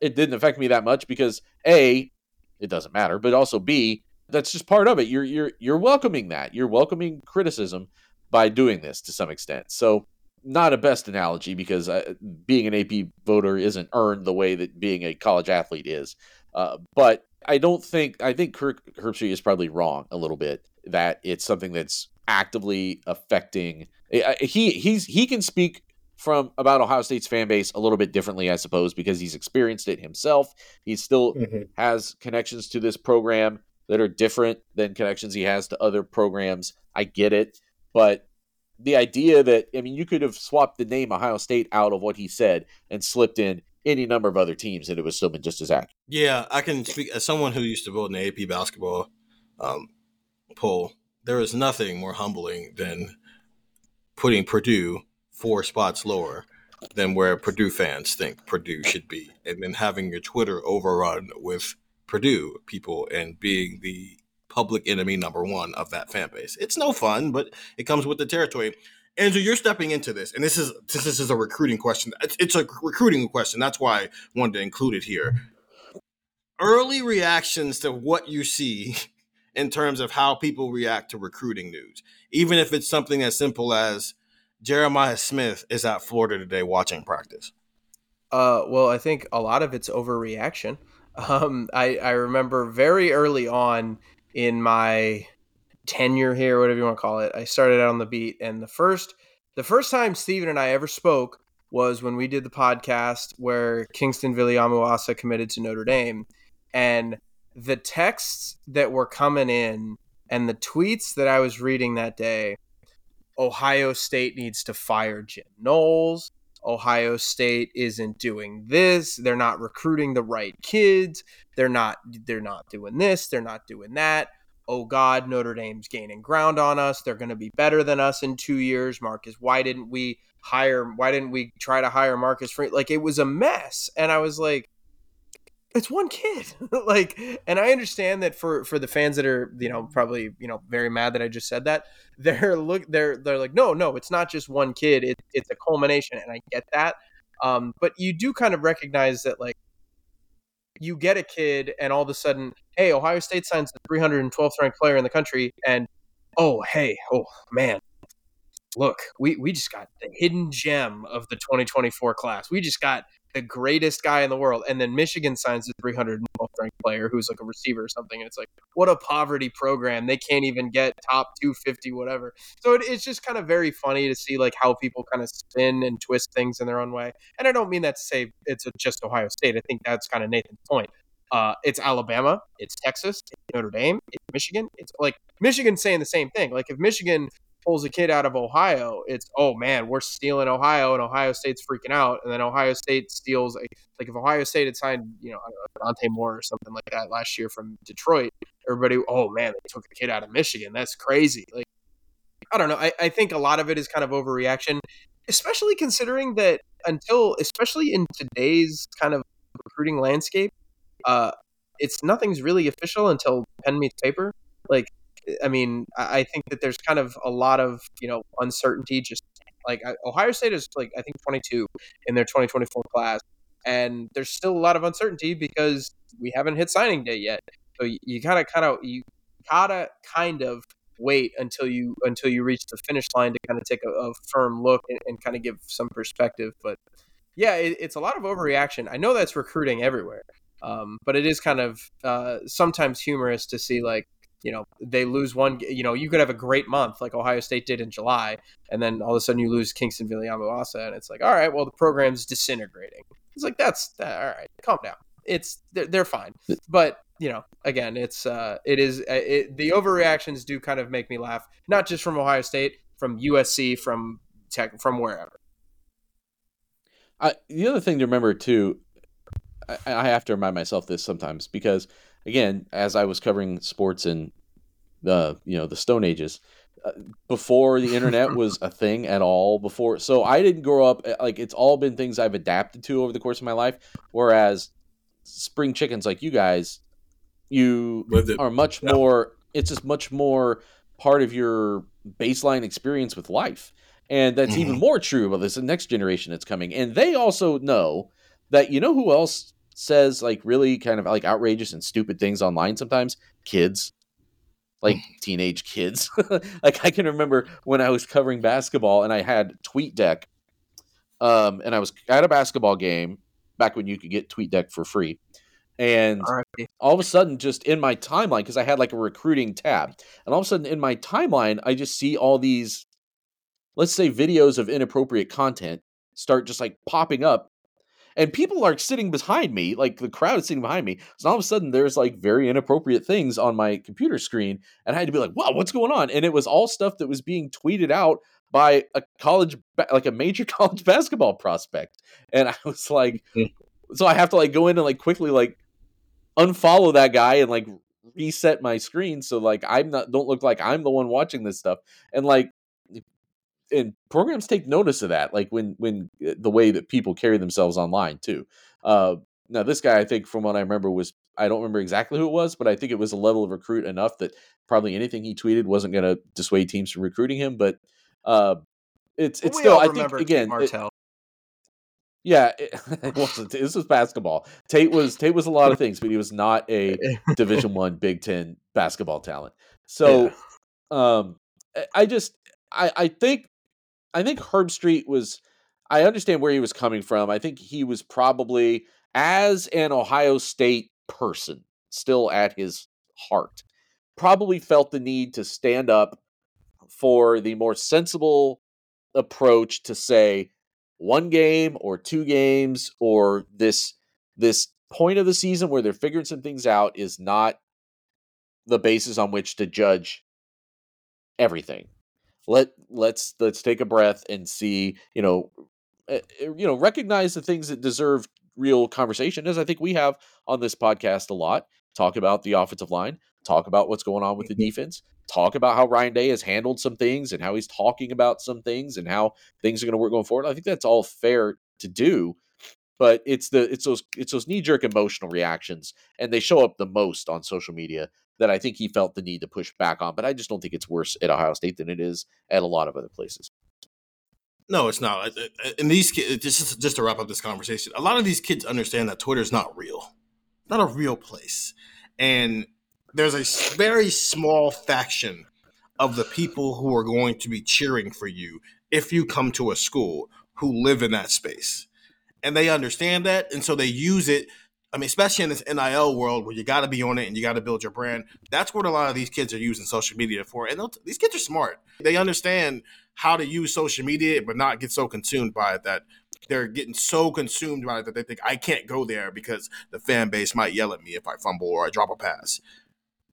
it didn't affect me that much because a, it doesn't matter, but also b, that's just part of it. You're you're you're welcoming that. You're welcoming criticism by doing this to some extent. So not a best analogy because uh, being an AP voter isn't earned the way that being a college athlete is. Uh, but I don't think I think Kirk Herbstreit is probably wrong a little bit that it's something that's actively affecting. He he's he can speak from about Ohio State's fan base a little bit differently, I suppose, because he's experienced it himself. He still mm-hmm. has connections to this program that are different than connections he has to other programs. I get it, but the idea that I mean, you could have swapped the name Ohio State out of what he said and slipped in any number of other teams, and it would still been just as accurate. Yeah, I can speak as someone who used to vote in the AP basketball um, poll. There is nothing more humbling than putting Purdue four spots lower than where Purdue fans think Purdue should be, and then having your Twitter overrun with Purdue people and being the public enemy number one of that fan base. It's no fun, but it comes with the territory. Andrew, you're stepping into this, and this is this is a recruiting question. It's a recruiting question. That's why I wanted to include it here. Early reactions to what you see in terms of how people react to recruiting news, even if it's something as simple as Jeremiah Smith is at Florida today watching practice? Uh, well, I think a lot of it's overreaction. [LAUGHS] Um, I, I remember very early on in my tenure here, whatever you want to call it, I started out on the beat, and the first the first time Steven and I ever spoke was when we did the podcast where Kingston Viliamu-Asa committed to Notre Dame, and the texts that were coming in and the tweets that I was reading that day Ohio State needs to fire Jim Knowles. Ohio State isn't doing this. They're not recruiting the right kids. They're not they're not doing this, they're not doing that. oh God, Notre Dame's gaining ground on us. They're going to be better than us in two years. Marcus, why didn't we hire? Why didn't we try to hire Marcus? Like it was a mess, and I was like, it's one kid. [LAUGHS] Like and i understand that for for the fans that are you know probably you know very mad that i just said that [LAUGHS] they're look they're they're like no no it's not just one kid. It, it's a culmination and i get that. Um but you do kind of recognize that like you get a kid and all of a sudden hey ohio state signs the 312th ranked player in the country and oh hey oh man look we we just got the hidden gem of the 2024 class we just got the greatest guy in the world. And then Michigan signs a 312th ranked player who's like a receiver or something. And it's like, what a poverty program. They can't even get top 250, whatever. So it, it's just kind of very funny to see like how people kind of spin and twist things in their own way. And I don't mean that to say it's just Ohio State. I think that's kind of Nathan's point. Uh, it's Alabama, it's Texas, it's Notre Dame, it's Michigan. It's like Michigan saying the same thing. Like if Michigan pulls a kid out of Ohio, it's oh man, we're stealing Ohio, and Ohio State's freaking out, and then Ohio State steals a, like if Ohio State had signed you know Dante Moore or something like that last year from Detroit, everybody oh man, they took a kid out of Michigan, that's crazy. Like I don't know, I, I think a lot of it is kind of overreaction, especially considering that until especially in today's kind of recruiting landscape, uh, it's nothing's really official until pen meets paper. Like I mean, I think that there's kind of a lot of you know uncertainty. Just like Ohio State is like I think 22 in their 2024 class, and there's still a lot of uncertainty because we haven't hit signing day yet. So you gotta kind of you gotta kind of wait until you until you reach the finish line to kind of take a, a firm look and, and, kind of give some perspective. But yeah, it, it's a lot of overreaction. I know that's recruiting everywhere, um, but it is kind of uh, sometimes humorous to see like you know they lose one you know you could have a great month like ohio state did in july and then all of a sudden you lose kingston viliamu-asa and it's like all right well the program's disintegrating. It's like that's that, all right calm down. It's they're, they're fine. But you know again it's uh it is uh, it, the overreactions do kind of make me laugh not just from ohio state from usc from tech from wherever. I, the other thing to remember too I, I have to remind myself this sometimes because again, as I was covering sports in the you know the Stone Ages, uh, before the internet [LAUGHS] was a thing at all. Before, so I didn't grow up uh, like it's all been things I've adapted to over the course of my life. Whereas spring chickens, like you guys, you are much yeah. more. It's just much more part of your baseline experience with life. And that's mm-hmm. even more true about this next generation that's coming. And they also know that you know who else says like really kind of like outrageous and stupid things online sometimes kids. Like mm. teenage kids. [LAUGHS] Like i can remember when i was covering basketball and i had tweetdeck um and i was at a basketball game back when you could get tweetdeck for free. And all of a sudden just in my timeline because i had like a recruiting tab and all of a sudden in my timeline i just see all these let's say videos of inappropriate content start just like popping up and people are sitting behind me, like the crowd is sitting behind me. So all of a sudden, there's like very inappropriate things on my computer screen, and I had to be like, "Wow, what's going on?" And it was all stuff that was being tweeted out by a college, like a major [LAUGHS] college basketball prospect, and I was like, hmm. so I have to like go in and like quickly like unfollow that guy and like reset my screen so like I'm not don't look like I'm the one watching this stuff, and like and programs take notice of that like when when uh, the way that people carry themselves online too uh now this guy i think from what i remember was i don't remember exactly who it was but i think it was a level of recruit enough that probably anything he tweeted wasn't going to dissuade teams from recruiting him but uh it's it's still i think again Martell. It, yeah, it, [LAUGHS] it wasn't. This was basketball. Tate was Tate was a lot of things, but he was not a [LAUGHS] Division One Big Ten basketball talent. So, yeah. um, I just I I think I think Herbstreit was. I understand where he was coming from. I think he was probably, as an Ohio State person, still at his heart, probably felt the need to stand up for the more sensible approach to say one game or two games or this this point of the season where they're figuring some things out is not the basis on which to judge everything let let's let's take a breath and see you know uh, you know recognize the things that deserve real conversation as i think we have on this podcast a lot talk about the offensive line talk about what's going on with the Mm-hmm. defense, talk about how Ryan Day has handled some things and how he's talking about some things and how things are going to work going forward. I think that's all fair to do. But it's the it's those it's those knee jerk emotional reactions, and they show up the most on social media that I think he felt the need to push back on. But I just don't think it's worse at Ohio State than it is at a lot of other places. No, it's not. And these kids, just just to wrap up this conversation, a lot of these kids understand that Twitter is not real, not a real place, and there's a very small faction of the people who are going to be cheering for you if you come to a school who live in that space, and they understand that, and so they use it. I mean, especially in this NIL world where you got to be on it and you got to build your brand. That's what a lot of these kids are using social media for. And these kids are smart. They understand how to use social media but not get so consumed by it that they're getting so consumed by it that they think I can't go there because the fan base might yell at me if I fumble or I drop a pass.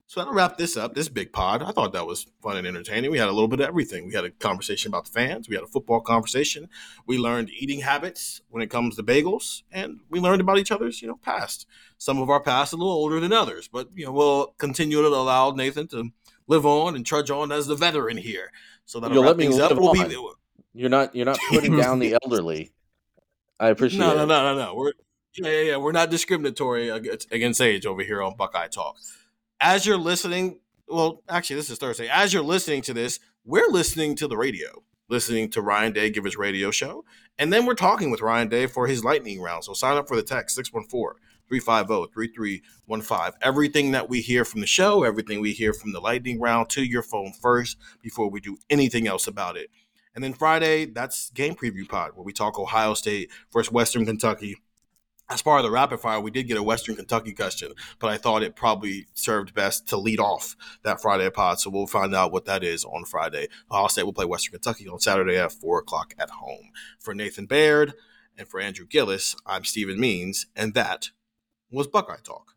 So that'll wrap this up, this big pod. I thought that was fun and entertaining. We had a little bit of everything. We had a conversation about the fans. We had a football conversation. We learned eating habits when it comes to bagels, and we learned about each other's, you know, past. Some of our past a little older than others, but you know, we'll continue to allow Nathan to live on and trudge on as the veteran here. So that'll You'll wrap things up. We'll be, You're not you're not putting [LAUGHS] down the elderly. I appreciate no, no, it. no, no, no. We're yeah, yeah, yeah. We're not discriminatory against age over here on Buckeye Talk. As you're listening, well, actually, this is Thursday. As you're listening to this, we're listening to the radio, listening to Ryan Day give his radio show, and then we're talking with Ryan Day for his lightning round. So sign up for the text 614 350 3315. Everything that we hear from the show, everything we hear from the lightning round to your phone first before we do anything else about it. And then Friday, that's game preview pod where we talk Ohio State versus Western Kentucky. As part of the rapid fire, we did get a Western Kentucky question, but I thought it probably served best to lead off that Friday pod. So we'll find out what that is on Friday. Ohio State will play Western Kentucky on Saturday at four o'clock at home. For Nathan Baird and for Andrew Gillis, I'm Stephen Means, and that was Buckeye Talk.